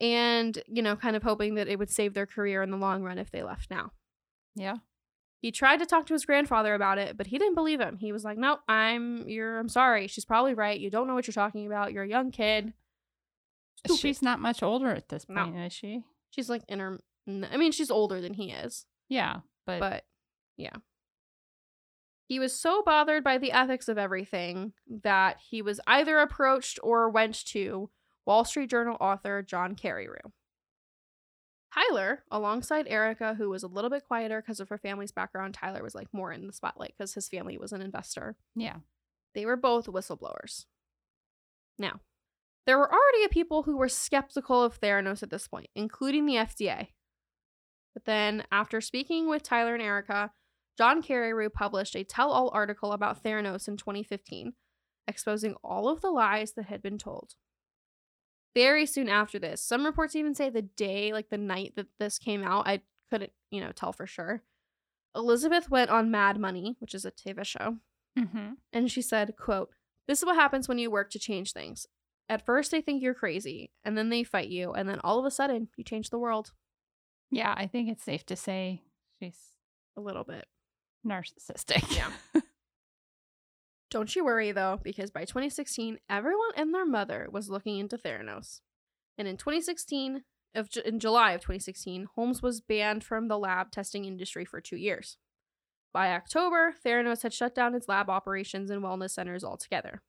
and, you know, kind of hoping that it would save their career in the long run if they left now. Yeah. He tried to talk to his grandfather about it, but he didn't believe him. He was like, "Nope, I'm you're I'm sorry. She's probably right. You don't know what you're talking about. You're a young kid." Stupid. She's not much older at this No. point, is she? She's like in her I mean, she's older than he is, Yeah, but, but yeah. He was so bothered by the ethics of everything that he was either approached or went to Wall Street Journal author John Carreyrou. Tyler, alongside Erika, who was a little bit quieter because of her family's background, Tyler was like more in the spotlight because his family was an investor. yeah. They were both whistleblowers. Now, there were already people who were skeptical of Theranos at this point, including the FDA. But then, after speaking with Tyler and Erika, John Carreyrou published a tell all article about Theranos in 2015, exposing all of the lies that had been told. Very soon after this, some reports even say the day, like the night that this came out, I couldn't, you know, tell for sure. Elizabeth went on Mad Money, which is a TV show, Mm-hmm. and she said, quote, This is what happens when you work to change things. At first they think you're crazy, and then they fight you, and then all of a sudden you change the world Yeah, I think it's safe to say she's a little bit. narcissistic. Yeah. Don't you worry though, because by 2016, everyone and their mother was looking into Theranos. And in 2016, of in July of 2016, Holmes was banned from the lab testing industry for two years. By October, Theranos had shut down its lab operations and wellness centers altogether.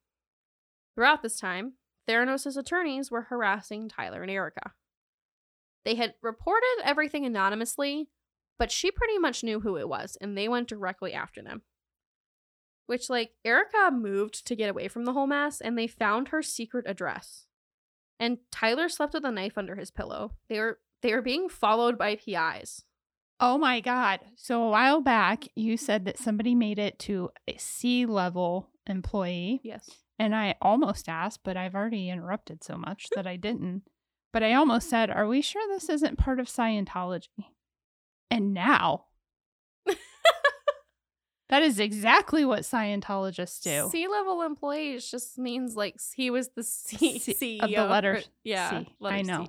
Throughout this time, Theranos' attorneys were harassing Tyler and Erika. They had reported everything anonymously, but she pretty much knew who it was, and they went directly after them. Which like Erika moved to get away from the whole mess and they found her secret address. And Tyler slept with a knife under his pillow. They were they were being followed by PIs. Oh my God. So a while back, you mm-hmm. said that somebody made it to a C level employee. Yes. And I almost asked, but I've already interrupted so much that I didn't. But I almost said, Are we sure this isn't part of Scientology? And now, that is exactly what Scientologists do. C level employees just means like he was the C- C- CEO of the letter yeah, C. letter I C. know.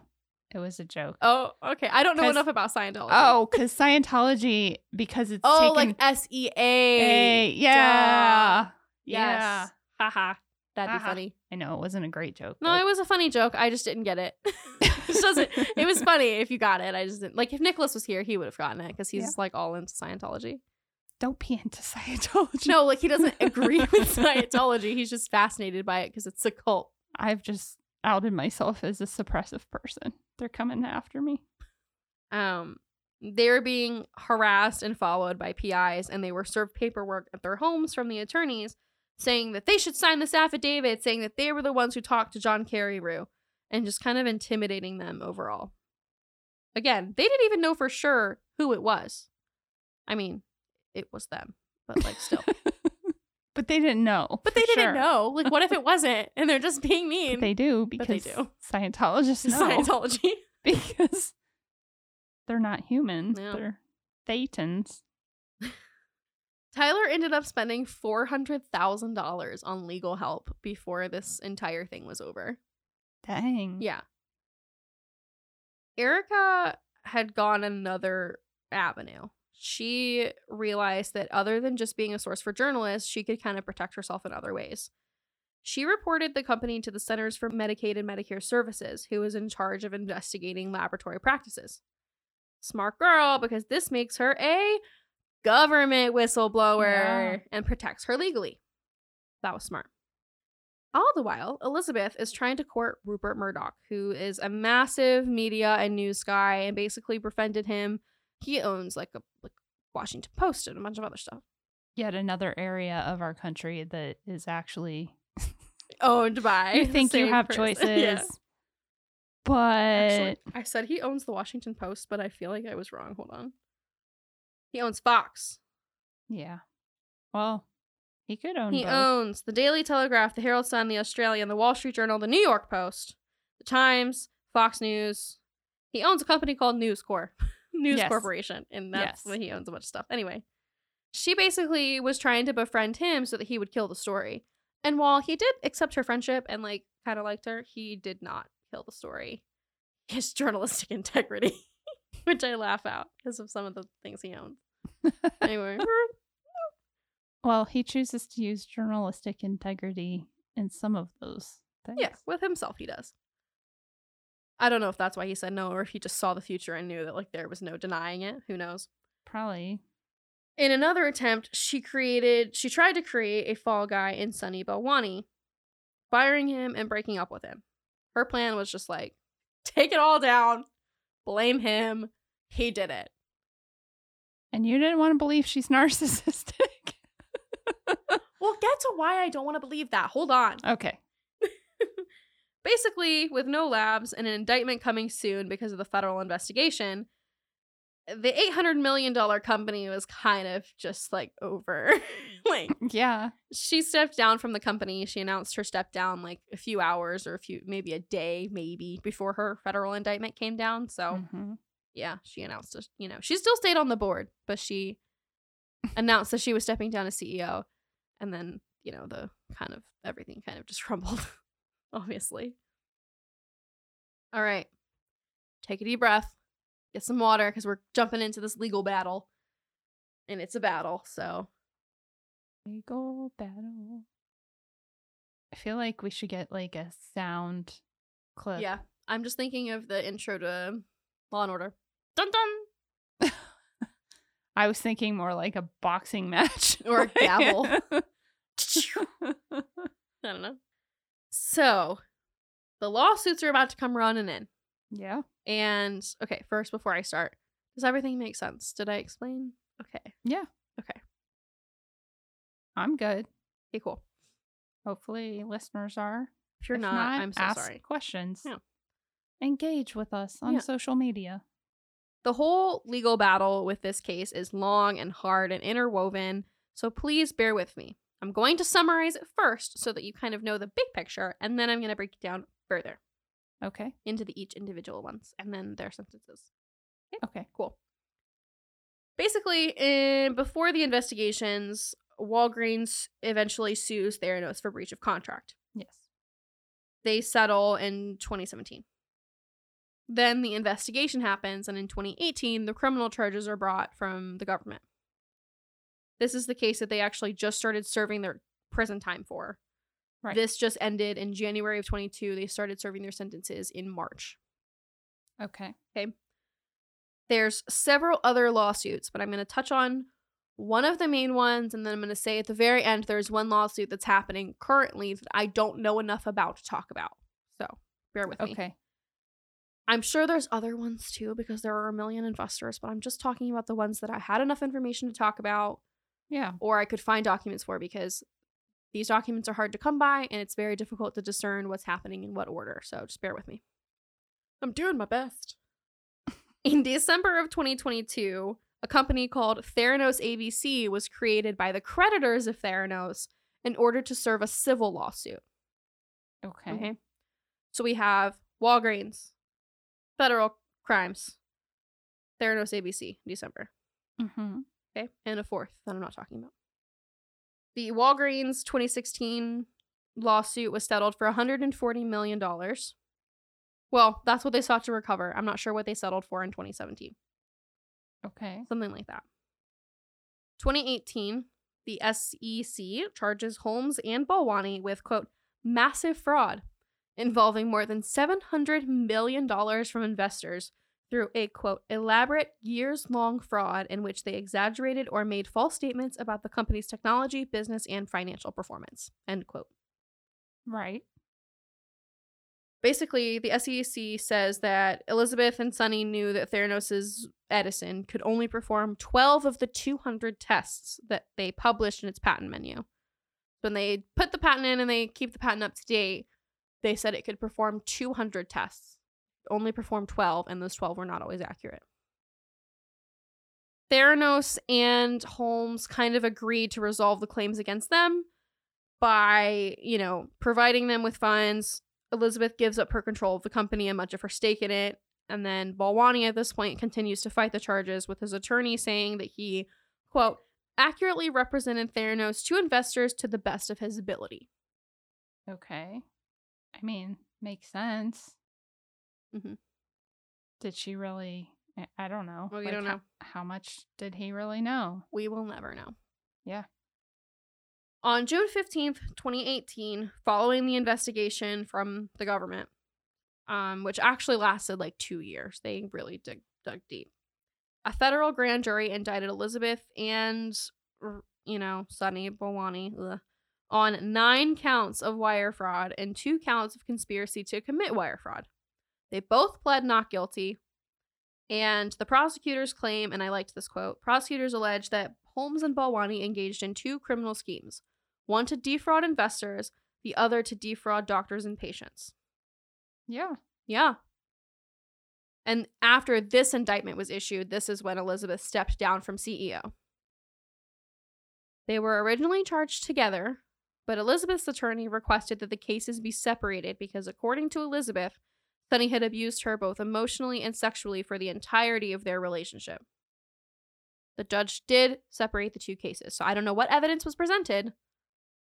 It was a joke. Oh, okay. I don't know enough about Scientology. Oh, because Scientology, because it's oh, like S E A. yeah. Yeah. Haha. That'd be funny. I know it wasn't a great joke. No, it was a funny joke. I just didn't get it. it just doesn't. It was funny if you got it. I just didn't. Like if Nicholas was here, he would have gotten it because he's Yeah. like all into Scientology. Don't be into Scientology. No, like he doesn't agree with Scientology. He's just fascinated by it because it's a cult. I've just outed myself as a suppressive person. They're coming after me. Um, they were being harassed and followed by PIs, and they were served paperwork at their homes from the attorneys saying that they should sign this affidavit, saying that they were the ones who talked to John Carreyrou, and just kind of intimidating them overall. Again, they didn't even know for sure who it was. I mean, it was them, but like still. but they didn't know. But they didn't sure. know. Like, what if it wasn't? And they're just being But mean. they do But they because do. Scientologists know. Scientology. because they're not humans. No. They're Thetans. Tyler ended up spending $400,000 on legal help before this entire thing was over. Dang. Yeah. Erika had gone another avenue. She realized that other than just being a source for journalists, she could kind of protect herself in other ways. She reported the company to the Centers for Medicaid and Medicare Services, who was in charge of investigating laboratory practices. Smart girl, because this makes her a government whistleblower Yeah. and protects her legally. That was smart. All the while, Elizabeth is trying to court Rupert Murdoch, who is a massive media and news guy and basically befriended him. He owns like a like Washington Post and a bunch of other stuff. Yet another area of our country that is actually Owned by you think you have person. choices. Yeah. But Actually, I said he owns the Washington Post, but I feel like I was wrong. Hold on. He owns Fox. yeah. Well, he could own He both. owns the Daily Telegraph, the Herald Sun, the Australian, the Wall Street Journal, the New York Post, the Times, Fox News. He owns a company called News Corp, News Yes. Corporation, and that's Yes. what he owns a bunch of stuff. Anyway, she basically was trying to befriend him so that he would kill the story. And while he did accept her friendship and like kind of liked her, he did not kill the story. His journalistic integrity, which I laugh out because of some of the things he owns. Anyway, well, he chooses to use journalistic integrity in some of those things. Yeah, with himself he does. I don't know if that's why he said no or if he just saw the future and knew that like there was no denying it. Who knows? Probably. In another attempt, she created she tried to create a fall guy in Sunny Balwani, firing him and breaking up with him. Her plan was just like take it all down, blame him. He did it. And you didn't want to believe she's narcissistic. We'll get to why I don't want to believe that. Hold on. okay. Basically, with no labs and an indictment coming soon because of the federal investigation, the $800 million company was kind of just like over. like, Yeah. she stepped down from the company. She announced her step down like a few hours or a few, maybe a day, maybe before her federal indictment came down. So, Mhm. yeah, she announced, it, you know, she still stayed on the board, but she announced that she was stepping down as CEO. And then, you know, the kind of everything kind of just crumbled, obviously. All right. Take a deep breath, get some water because we're jumping into this legal battle. And it's a battle, so Legal battle. I feel like we should get like a sound clip. yeah. I'm just thinking of the intro to Law and Order. Dun dun! I was thinking more like a boxing match. Or a gavel. I don't know. So, the lawsuits are about to come running in. yeah. And okay, first before I start, does everything make sense? Did I explain? Okay. Yeah. Okay. I'm good. Okay, cool. Hopefully, listeners are. If you're If not, I'm so ask sorry. Questions. Yeah. Engage with us on Yeah. social media. The whole legal battle with this case is long and hard and interwoven, so please bear with me. I'm going to summarize it first so that you kind of know the big picture, and then I'm going to break it down further Okay. into the each individual ones and then their sentences. Okay. Cool. Basically, in, before the investigations, Walgreens eventually sues Theranos for breach of contract. Yes. They settle in 2017. Then the investigation happens, and in 2018, the criminal charges are brought from the government. This is the case that they actually just started serving their prison time for. Right. This just ended in January of 22. They started serving their sentences in March. Okay. Okay. There's several other lawsuits, but I'm going to touch on one of the main ones, and then I'm going to say at the very end there's one lawsuit that's happening currently that I don't know enough about to talk about. So bear with me. Okay. I'm sure there's other ones too because there are a million investors, but I'm just talking about the ones that I had enough information to talk about Yeah. or I could find documents for because these documents are hard to come by and it's very difficult to discern what's happening in what order. So just bear with me. I'm doing my best. In December of 2022, a company called Theranos ABC was created by the creditors of Theranos in order to serve a civil lawsuit. Okay. Okay. So we have Walgreens, federal crimes, Theranos ABC, December. Mm-hmm. Okay. And a fourth that I'm not talking about. The Walgreens 2016 lawsuit was settled for $140 million. Well, that's what they sought to recover. I'm not sure what they settled for in 2017. Okay. Something like that. 2018, the SEC charges Holmes and Balwani with, quote, massive fraud involving more than $700 million from investors through a, quote, elaborate years long fraud in which they exaggerated or made false statements about the company's technology, business, and financial performance, end quote. Right. Basically, the SEC says that Elizabeth and Sunny knew that Theranos' Edison could only perform 12 of the 200 tests that they published in its patent menu. When they put the patent in and they keep the patent up to date, they said it could perform 200 tests. Only performed 12, and those 12 were not always accurate. Theranos and Holmes kind of agreed to resolve the claims against them by, you know, providing them with funds, Elizabeth gives up her control of the company and much of her stake in it. And then Balwani at this point continues to fight the charges with his attorney saying that he, quote, accurately represented Theranos to investors to the best of his ability. Okay. I mean, makes sense. Mhm. Did she really? I- don't know. Well, you Like, don't know. How much did he really know? We will never know. Yeah. On June 15th, 2018, following the investigation from the government, um, which actually lasted like two years, they really dig, dug deep. A federal grand jury indicted Elizabeth and, you know, Sunny Balwani ugh, on nine counts of wire fraud and two counts of conspiracy to commit wire fraud. They both pled not guilty. And the prosecutors claim, and I liked this quote prosecutors allege that Holmes and Balwani engaged in two criminal schemes one to defraud investors, the other to defraud doctors and patients. Yeah. Yeah. And after this indictment was issued, this is when Elizabeth stepped down from CEO. They were originally charged together, but Elizabeth's attorney requested that the cases be separated because, according to Elizabeth, Sunny had abused her both emotionally and sexually for the entirety of their relationship. The judge did separate the two cases, so I don't know what evidence was presented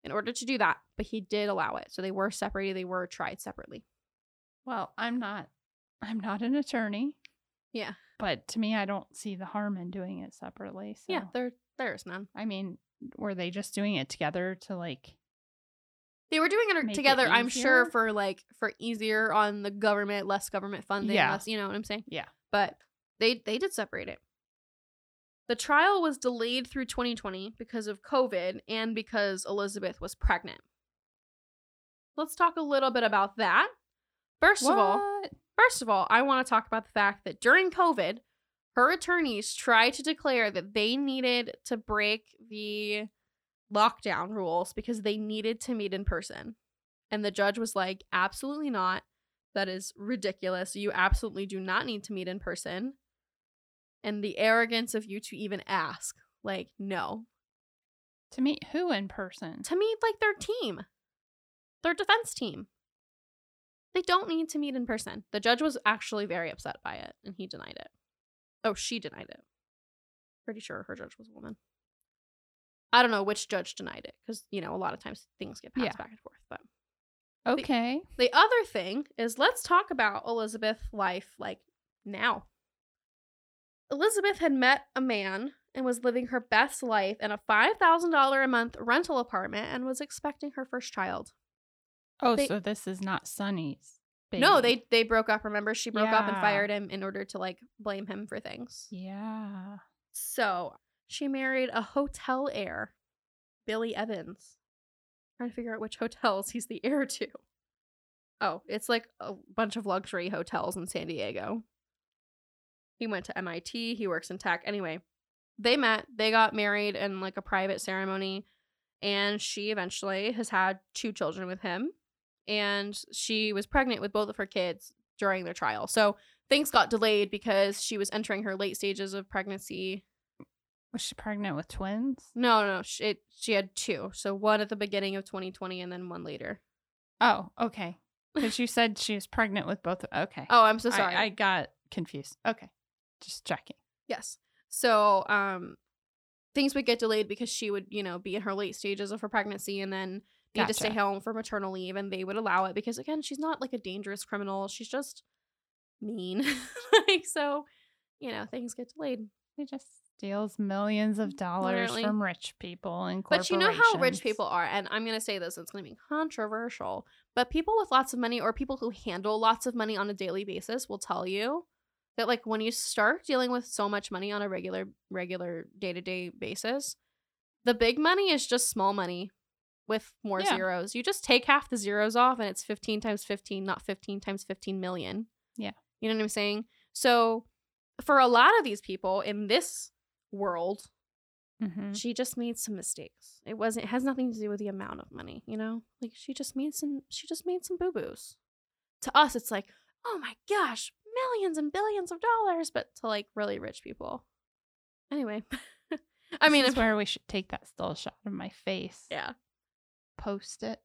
in order to do that, but he did allow it. So they were separated, they were tried separately. Well, I'm not. I'm not an attorney. Yeah. But to me, I don't see the harm in doing it separately. So, Yeah, there there's none. I mean, were they just doing it together to like? They were doing it er, Make it together, I'm sure, for like for easier on the government, less government funding, Yeah. less, you know what I'm saying? Yeah. But they they did separate it. The trial was delayed through 2020 because of COVID and because Elizabeth was pregnant. Let's talk a little bit about that. First of all, First of all, I want to talk about the fact that during COVID, her attorneys tried to declare that they needed to break the lockdown rules because they needed to meet in person. And the judge was like, absolutely not. That is ridiculous. You absolutely do not need to meet in person. And the arrogance of you to even ask, like, no. To meet who in person? To meet like their team, their defense team. They don't need to meet in person. The judge was actually very upset by it and he denied it. Oh, she denied it. Pretty sure her judge was a woman. I don't know which judge denied it because, you know, a lot of times things get passed Yeah. back and forth. But Okay. the other thing is let's talk about Elizabeth life like now. Elizabeth had met a man and was living her best life in a $5,000 a month rental apartment and was expecting her first child. Oh, They- so this is not Sunny's. Baby. No, they they broke up, remember? She broke up and fired him in order to like blame him for things. Yeah. So, she married a hotel heir, Billy Evans. trying to figure out which hotels he's the heir to. Oh, it's like a bunch of luxury hotels in San Diego. He went to MIT, he works in tech. Anyway, they met, they got married in like a private ceremony, and she eventually has had two children with him. And she was pregnant with both of her kids during their trial. So things got delayed because she was entering her late stages of pregnancy Was she pregnant with twins? no, no, she, it, she had two. So one at the beginning of 2020 and then one later. Oh, okay. Because you said she was pregnant with both. Okay. Oh, I'm so sorry. I, got confused. Okay. Just checking. yes. So, um, things would get delayed because she would, you know, be in her late stages of her pregnancy and then need to stay home for maternal leave, and they would allow it because again, she's not like a dangerous criminal. She's just mean. like so, you know, things get delayed. They just steals millions of dollars Literally. from rich people and But you know how rich people are, and I'm gonna say this, it's gonna be controversial, but people with lots of money or people who handle lots of money on a daily basis will tell you that like when you start dealing with so much money on a regular regular day-to-day basis, the big money is just small money with more Yeah. zeros. You just take half the zeros off and it's 15 times 15, not 15 times 15 million. Yeah. You know what I'm saying? So for a lot of these people in this world, Mhm. she just made some mistakes. It wasn't it has nothing to do with the amount of money, you know? Like she just made some she just made some boo-boos. To us it's like, "Oh my gosh, millions and billions of dollars," but to like really rich people. Anyway, I mean, if, where we should take that still shot of my face. yeah. Post it.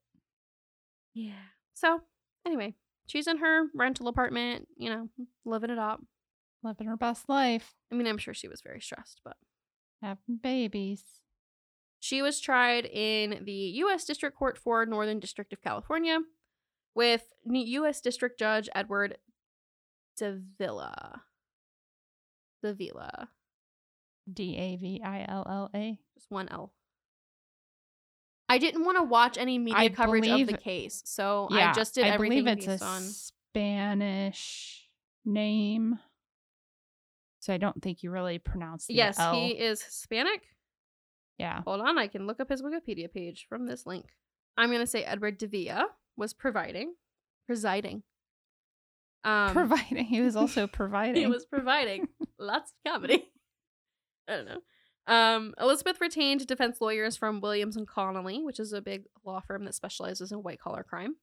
Yeah. So, anyway, she's in her rental apartment, you know, living it up. Living her best life. I mean, I'm sure she was very stressed, but Having babies. She was tried in the U.S. District Court for Northern District of California with U.S. District Judge Edward Davila. Davila. D A V I L L A. Just one L. I didn't want to watch any media I coverage of the case, so Yeah, I just did I everything believe it's based a on. Spanish name. So I don't think you really pronounce the Yes, L. he is Hispanic. yeah. Hold on, I can look up his Wikipedia page from this link. I'm gonna say Edward Davila was providing, presiding. Um, providing. He was also providing. he was providing lots of comedy. I don't know. Um, Elizabeth retained defense lawyers from Williams and Connolly, which is a big law firm that specializes in white collar crime.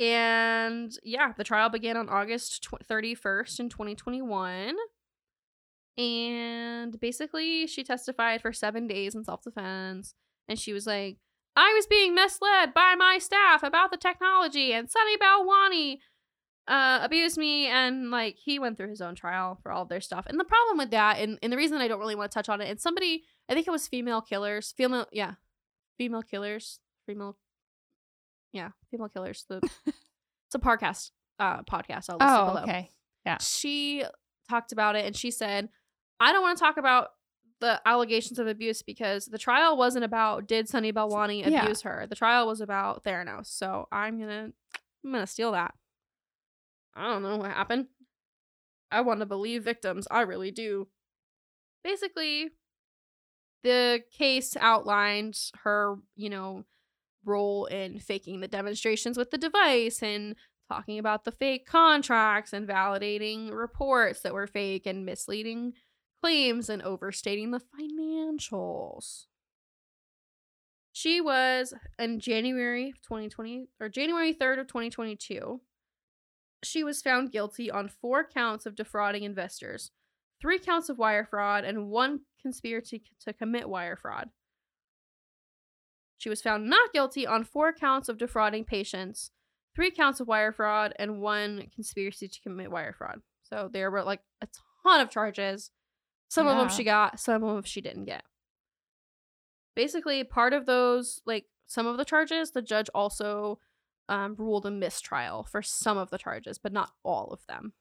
And yeah, the trial began on August tw- 31st in 2021. And basically, she testified for seven days in self defense. And she was like, I was being misled by my staff about the technology, and Sunny Balwani uh, abused me. And like, he went through his own trial for all of their stuff. And the problem with that, and, and the reason I don't really want to touch on it, and somebody, I think it was female killers, female, yeah, female killers, female, yeah, female killers. The it's a podcast, uh, podcast. I'll list it oh, below okay. Yeah. She talked about it and she said, I don't want to talk about the allegations of abuse because the trial wasn't about did Sunny Balwani Yeah. abuse her. The trial was about Theranos. So I'm gonna I'm gonna steal that. I don't know what happened. I want to believe victims. I really do. Basically, the case outlined her, you know, role in faking the demonstrations with the device and talking about the fake contracts and validating reports that were fake and misleading claims and overstating the financials. She was in January 2020 or January 3rd of 2022. She was found guilty on four counts of defrauding investors, three counts of wire fraud, and one conspiracy to commit wire fraud. She was found not guilty on four counts of defrauding patients, three counts of wire fraud, and one conspiracy to commit wire fraud. So there were like a ton of charges. Some of them she got, some of them she didn't get. Basically, part of those, like some of the charges, the judge also um, ruled a mistrial for some of the charges, but not all of them.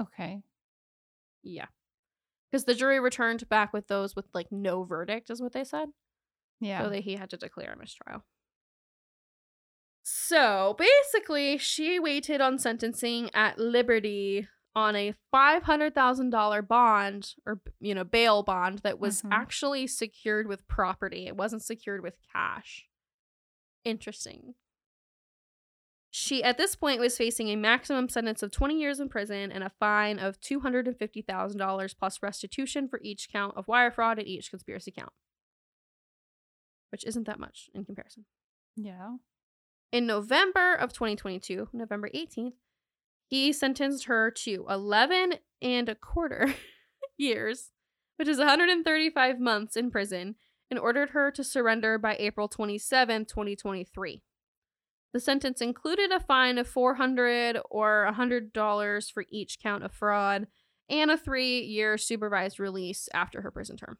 Okay. Yeah. Because the jury returned back with those with like no verdict, is what they said. Yeah. So that he had to declare a mistrial. So basically, she waited on sentencing at Liberty on a $500,000 bond or, you know, bail bond that was Mhm. actually secured with property. It wasn't secured with cash. Interesting. She, at this point, was facing a maximum sentence of 20 years in prison and a fine of $250,000 plus restitution for each count of wire fraud and each conspiracy count which isn't that much in comparison. yeah. In November of 2022, November 18th, he sentenced her to 11 and a quarter years, which is 135 months in prison, and ordered her to surrender by April 27, 2023. The sentence included a fine of 400 or $100 for each count of fraud and a three year supervised release after her prison term.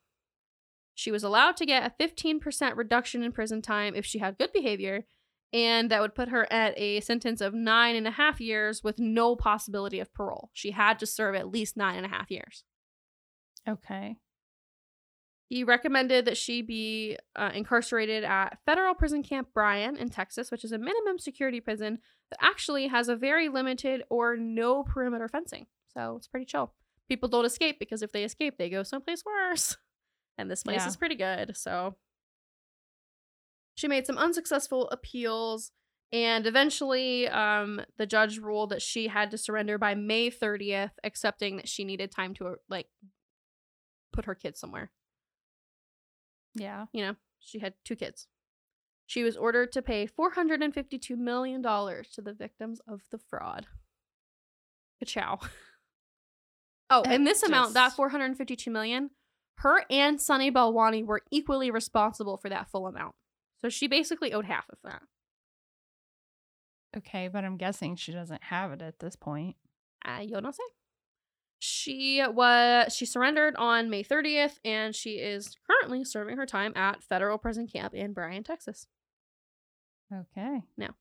She was allowed to get a 15% reduction in prison time if she had good behavior, and that would put her at a sentence of nine and a half years with no possibility of parole. She had to serve at least nine and a half years. Okay. He recommended that she be uh, incarcerated at Federal Prison Camp Bryan in Texas, which is a minimum security prison that actually has a very limited or no perimeter fencing. So it's pretty chill. People don't escape because if they escape, they go someplace worse. And this place Yeah. is pretty good. So she made some unsuccessful appeals. And eventually, um, the judge ruled that she had to surrender by May 30th, accepting that she needed time to, like, put her kids somewhere Yeah. you know, she had two kids. She was ordered to pay $452 million to the victims of the fraud. Ka-chow. Oh, and this amount, that just- 452 million, her and Sunny Balwani were equally responsible for that full amount. So she basically owed half of that. Okay, but I'm guessing she doesn't have it at this point. Uh, yo no sé. She was she surrendered on May 30th, and she is currently serving her time at federal prison camp in Bryan, Texas. Okay. Now,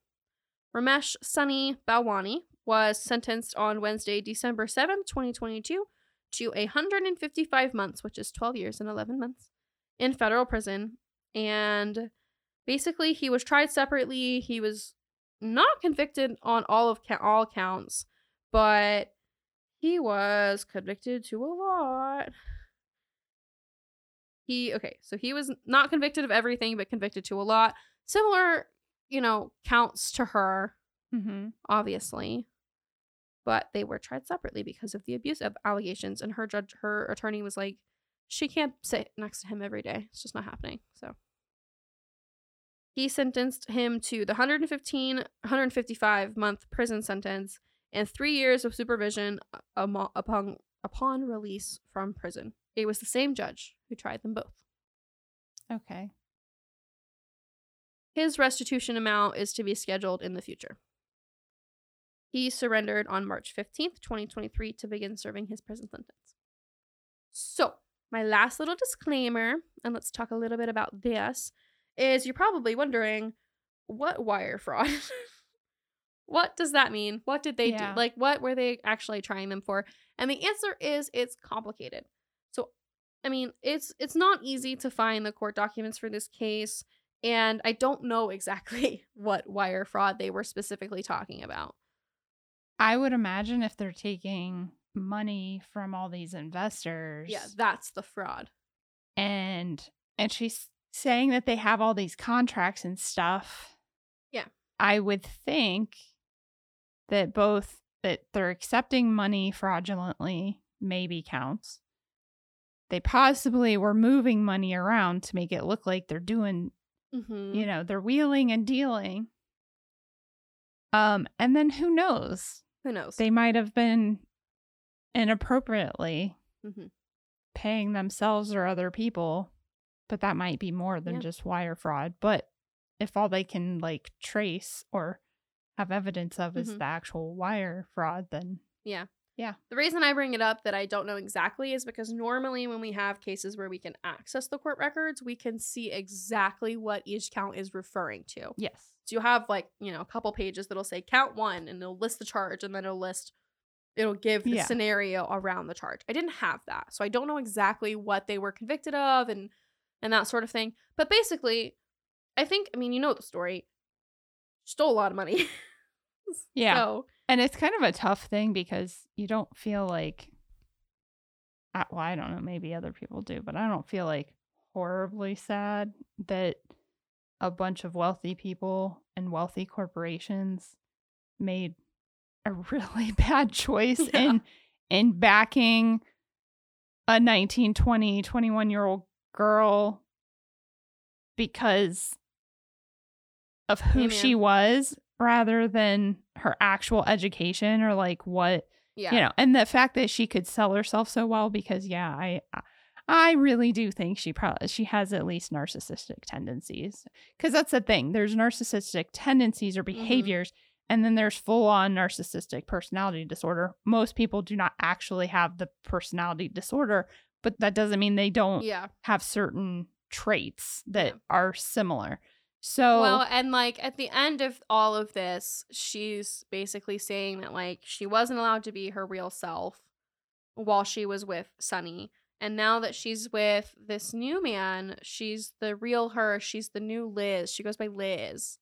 Ramesh Sunny Balwani was sentenced on Wednesday, December 7th, 2022, to 155 months, which is 12 years and 11 months, in federal prison. And basically, he was tried separately. He was not convicted on all of ca- all counts, but he was convicted to a lot. He okay, so he was not convicted of everything, but convicted to a lot. Similar, you know, counts to her Mm-hmm. obviously but they were tried separately because of the abuse of allegations and her judge her attorney was like she can't sit next to him every day it's just not happening so he sentenced him to the 115 155 month prison sentence and three years of supervision uh, upon upon release from prison it was the same judge who tried them both Okay. His restitution amount is to be scheduled in the future. He surrendered on March 15th, 2023, to begin serving his prison sentence. So, my last little disclaimer, and let's talk a little bit about this, is you're probably wondering what wire fraud? what does that mean? What did they Yeah. do? Like, what were they actually trying them for? And the answer is it's complicated. So, I mean, it's it's not easy to find the court documents for this case and I don't know exactly what wire fraud they were specifically talking about. I would imagine if they're taking money from all these investors. Yeah, that's the fraud. and and she's saying that they have all these contracts and stuff. Yeah. I would think that both that they're accepting money fraudulently maybe counts. They possibly were moving money around to make it look like they're doing Mm-hmm. You know, they're wheeling and dealing. Um, and then who knows? Who knows? They might have been inappropriately Mhm. paying themselves or other people, but that might be more than Yeah. just wire fraud. But if all they can like trace or have evidence of is Mhm. the actual wire fraud, then yeah. Yeah. The reason I bring it up that I don't know exactly is because normally when we have cases where we can access the court records, we can see exactly what each count is referring to. yes. So you have like, you know, a couple pages that'll say count one and it'll list the charge and then it'll list it'll give the Yeah. scenario around the charge. I didn't have that. So I don't know exactly what they were convicted of and and that sort of thing. But basically, I think I mean, you know the story. Stole a lot of money. Yeah. So, And it's kind of a tough thing because you don't feel like, I- well, I don't know, maybe other people do, but I don't feel like horribly sad that a bunch of wealthy people and wealthy corporations made a really bad choice Yeah. in in backing a 19, 20, 21 year old girl because of who Hey, she was rather than her actual education or like what yeah. you know and the fact that she could sell herself so well because yeah i i really do think she probably she has at least narcissistic tendencies because that's the thing there's narcissistic tendencies or mm-hmm. behaviors and then there's full on narcissistic personality disorder. Most people do not actually have the personality disorder but that doesn't mean they don't yeah. have certain traits that Yeah. are similar so Well, and like at the end of all of this, she's basically saying that like she wasn't allowed to be her real self while she was with Sunny. And now that she's with this new man, she's the real her. She's the new Liz. She goes by Liz.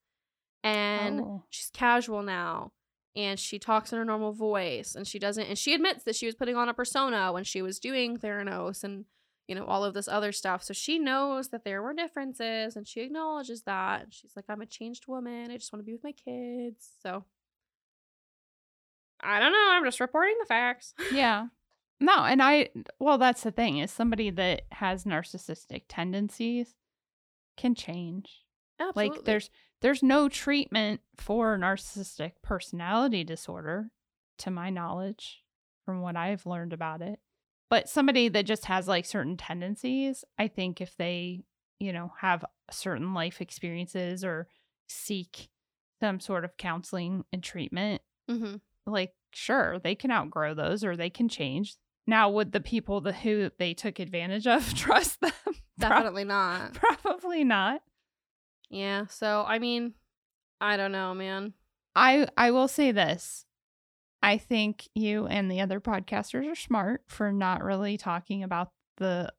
And oh, she's casual now. And she talks in her normal voice. And she doesn't and she admits that she was putting on a persona when she was doing Theranos and you know, all of this other stuff. So she knows that there were differences and she acknowledges that. And she's like, I'm a changed woman. I just want to be with my kids. So I don't know. I'm just reporting the facts. yeah no and i well that's the thing is somebody that has narcissistic tendencies can change Absolutely. like there's there's no treatment for narcissistic personality disorder to my knowledge from what i've learned about it. But somebody that just has like certain tendencies i think if they you know have certain life experiences or seek some sort of counseling and treatment hmm like sure they can outgrow those or they can change. Now would the people that who they took advantage of trust them? Pro- Definitely not. probably not Yeah. So, I mean, I don't know, man. i i will say this i think you and the other podcasters are smart for not really talking about the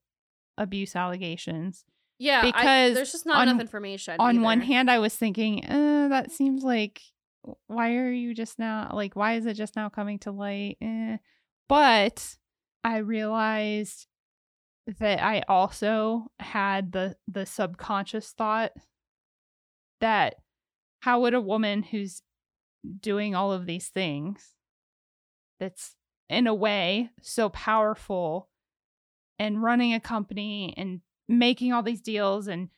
abuse allegations Yeah. I- Because there's just not on- enough information. on one hand i was thinking uh, that seems like why are you just now like why is it just now coming to light eh. but i realized that i also had the the subconscious thought that how would a woman who's doing all of these things that's in a way so powerful and running a company and making all these deals and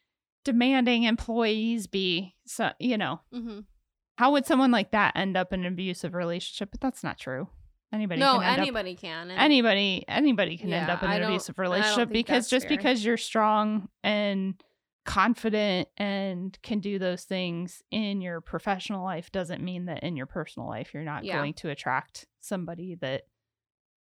demanding employees be so you know Mhm. how would someone like that end up in an abusive relationship but that's not true anybody No, can end up anybody can. and- anybody anybody can end up in an abusive relationship because just fair. because you're strong and confident and can do those things in your professional life doesn't mean that in your personal life you're not Yeah. going to attract somebody that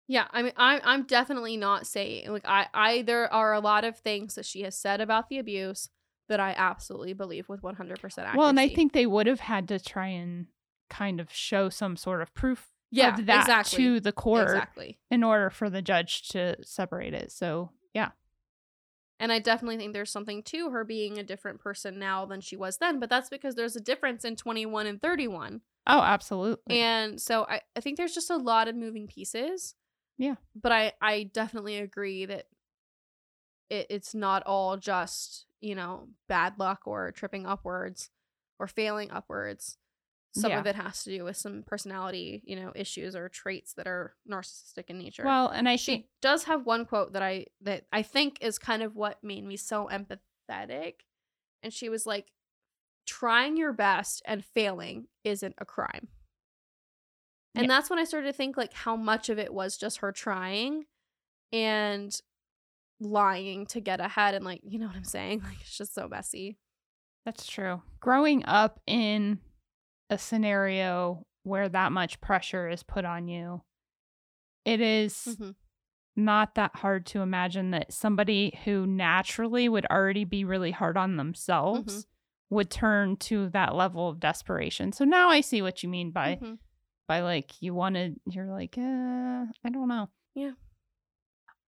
Yeah, I mean, I'm I'm definitely not saying like I I there are a lot of things that she has said about the abuse that I absolutely believe with 100 percent accuracy. well and i think they would have had to try and kind of show some sort of proof yeah, of that exactly. to the court Exactly. in order for the judge to separate it so yeah And I definitely think there's something to her being a different person now than she was then, but that's because there's a difference in 21 and 31. oh absolutely And so I, I think there's just a lot of moving pieces. Yeah. But I, I definitely agree that it, it's not all just, you know, bad luck or tripping upwards or failing upwards. Some Yeah. of it has to do with some personality, you know, issues or traits that are narcissistic in nature. well and i she think does have one quote that I that I think is kind of what made me so empathetic and she was like, trying your best and failing isn't a crime. And Yeah. that's when I started to think like how much of it was just her trying and lying to get ahead and like, you know what I'm saying? Like it's just so messy. That's true. Growing up in a scenario where that much pressure is put on you, it is Mhm. not that hard to imagine that somebody who naturally would already be really hard on themselves would turn to that level of desperation. So now I see what you mean by Mhm. by like you wanted you're like, uh, I don't know. Yeah.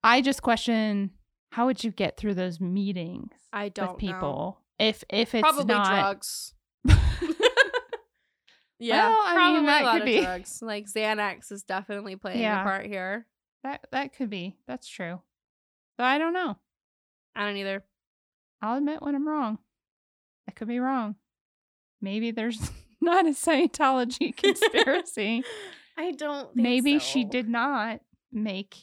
I just question how would you get through those meetings I don't with know. people if if it's Probably not drugs. yeah, Well, I mean, that a lot could of be. drugs. Like Xanax is definitely playing Yeah. a part here. that that could be. That's true. But I don't know. I don't either. I'll admit when I'm wrong. I could be wrong. Maybe there's not a Scientology conspiracy. I don't. Think Maybe she so. did not make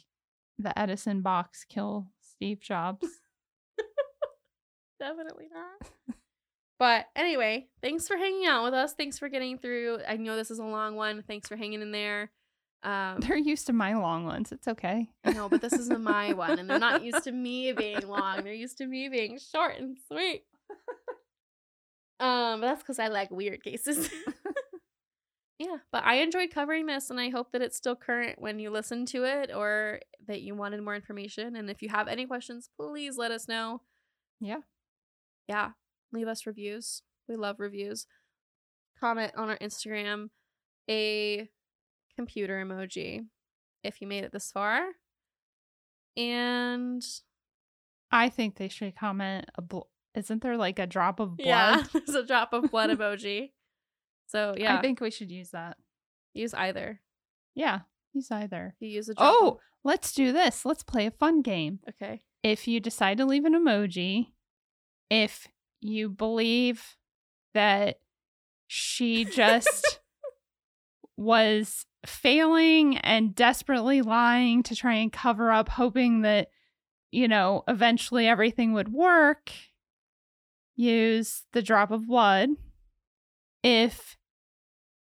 the Edison box kill Steve Jobs. Definitely not. But anyway, thanks for hanging out with us. Thanks for getting through. I know this is a long one. Thanks for hanging in there. Um, They're used to my long ones. It's okay. I know, but this isn't my one, and they're not used to me being long. They're used to me being short and sweet. Um, but that's because I like weird cases. yeah, but I enjoyed covering this, and I hope that it's still current when you listen to it, or that you wanted more information. And if you have any questions, please let us know. Yeah. Yeah, leave us reviews. We love reviews. Comment on our Instagram a computer emoji if you made it this far. And I think they should comment. A bl- Isn't there like a drop of blood? yeah, there's a drop of blood emoji. So yeah, I think we should use that. use either. Yeah, use either. You use a drop. Oh, let's do this. Let's play a fun game. okay. If you decide to leave an emoji, if you believe that she just was failing and desperately lying to try and cover up, hoping that, you know, eventually everything would work, use the drop of blood. If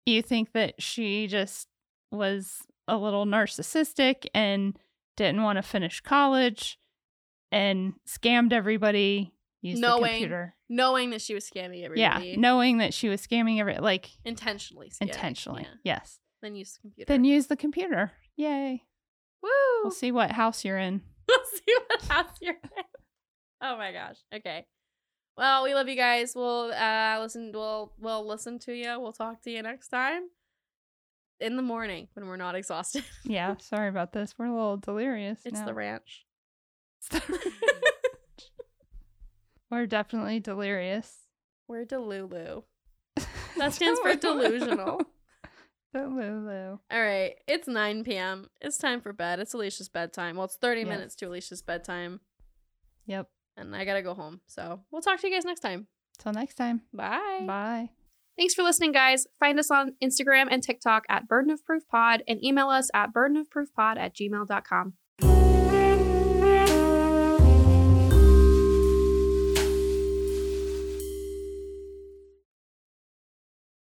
you think that she just was a little narcissistic and didn't want to finish college and scammed everybody, use the Knowing computer. Knowing that she was scamming everybody. Yeah, knowing that she was scamming every like Intentionally. Scamming. intentionally. Yeah. Yes. Then use the computer. Then use the computer. Yay. Woo! We'll see what house you're in. We'll see what house you're in. Oh my gosh. Okay. Well, we love you guys. We'll uh listen we'll we'll listen to you. We'll talk to you next time. In the morning when we're not exhausted. Yeah, sorry about this. We're a little delirious. It's now. the ranch. We're definitely delirious. we're Delulu. That stands for delusional. Delulu. All right. It's 9 p.m. It's time for bed. It's Elysia's bedtime. Well, it's 30 Yes. minutes to Elysia's bedtime. Yep. And I gotta go home. So we'll talk to you guys next time. Till next time. Bye. Bye. Thanks for listening, guys. Find us on Instagram and TikTok at Burden of Proof Pod and email us at burdenofproofpod at gmail.com.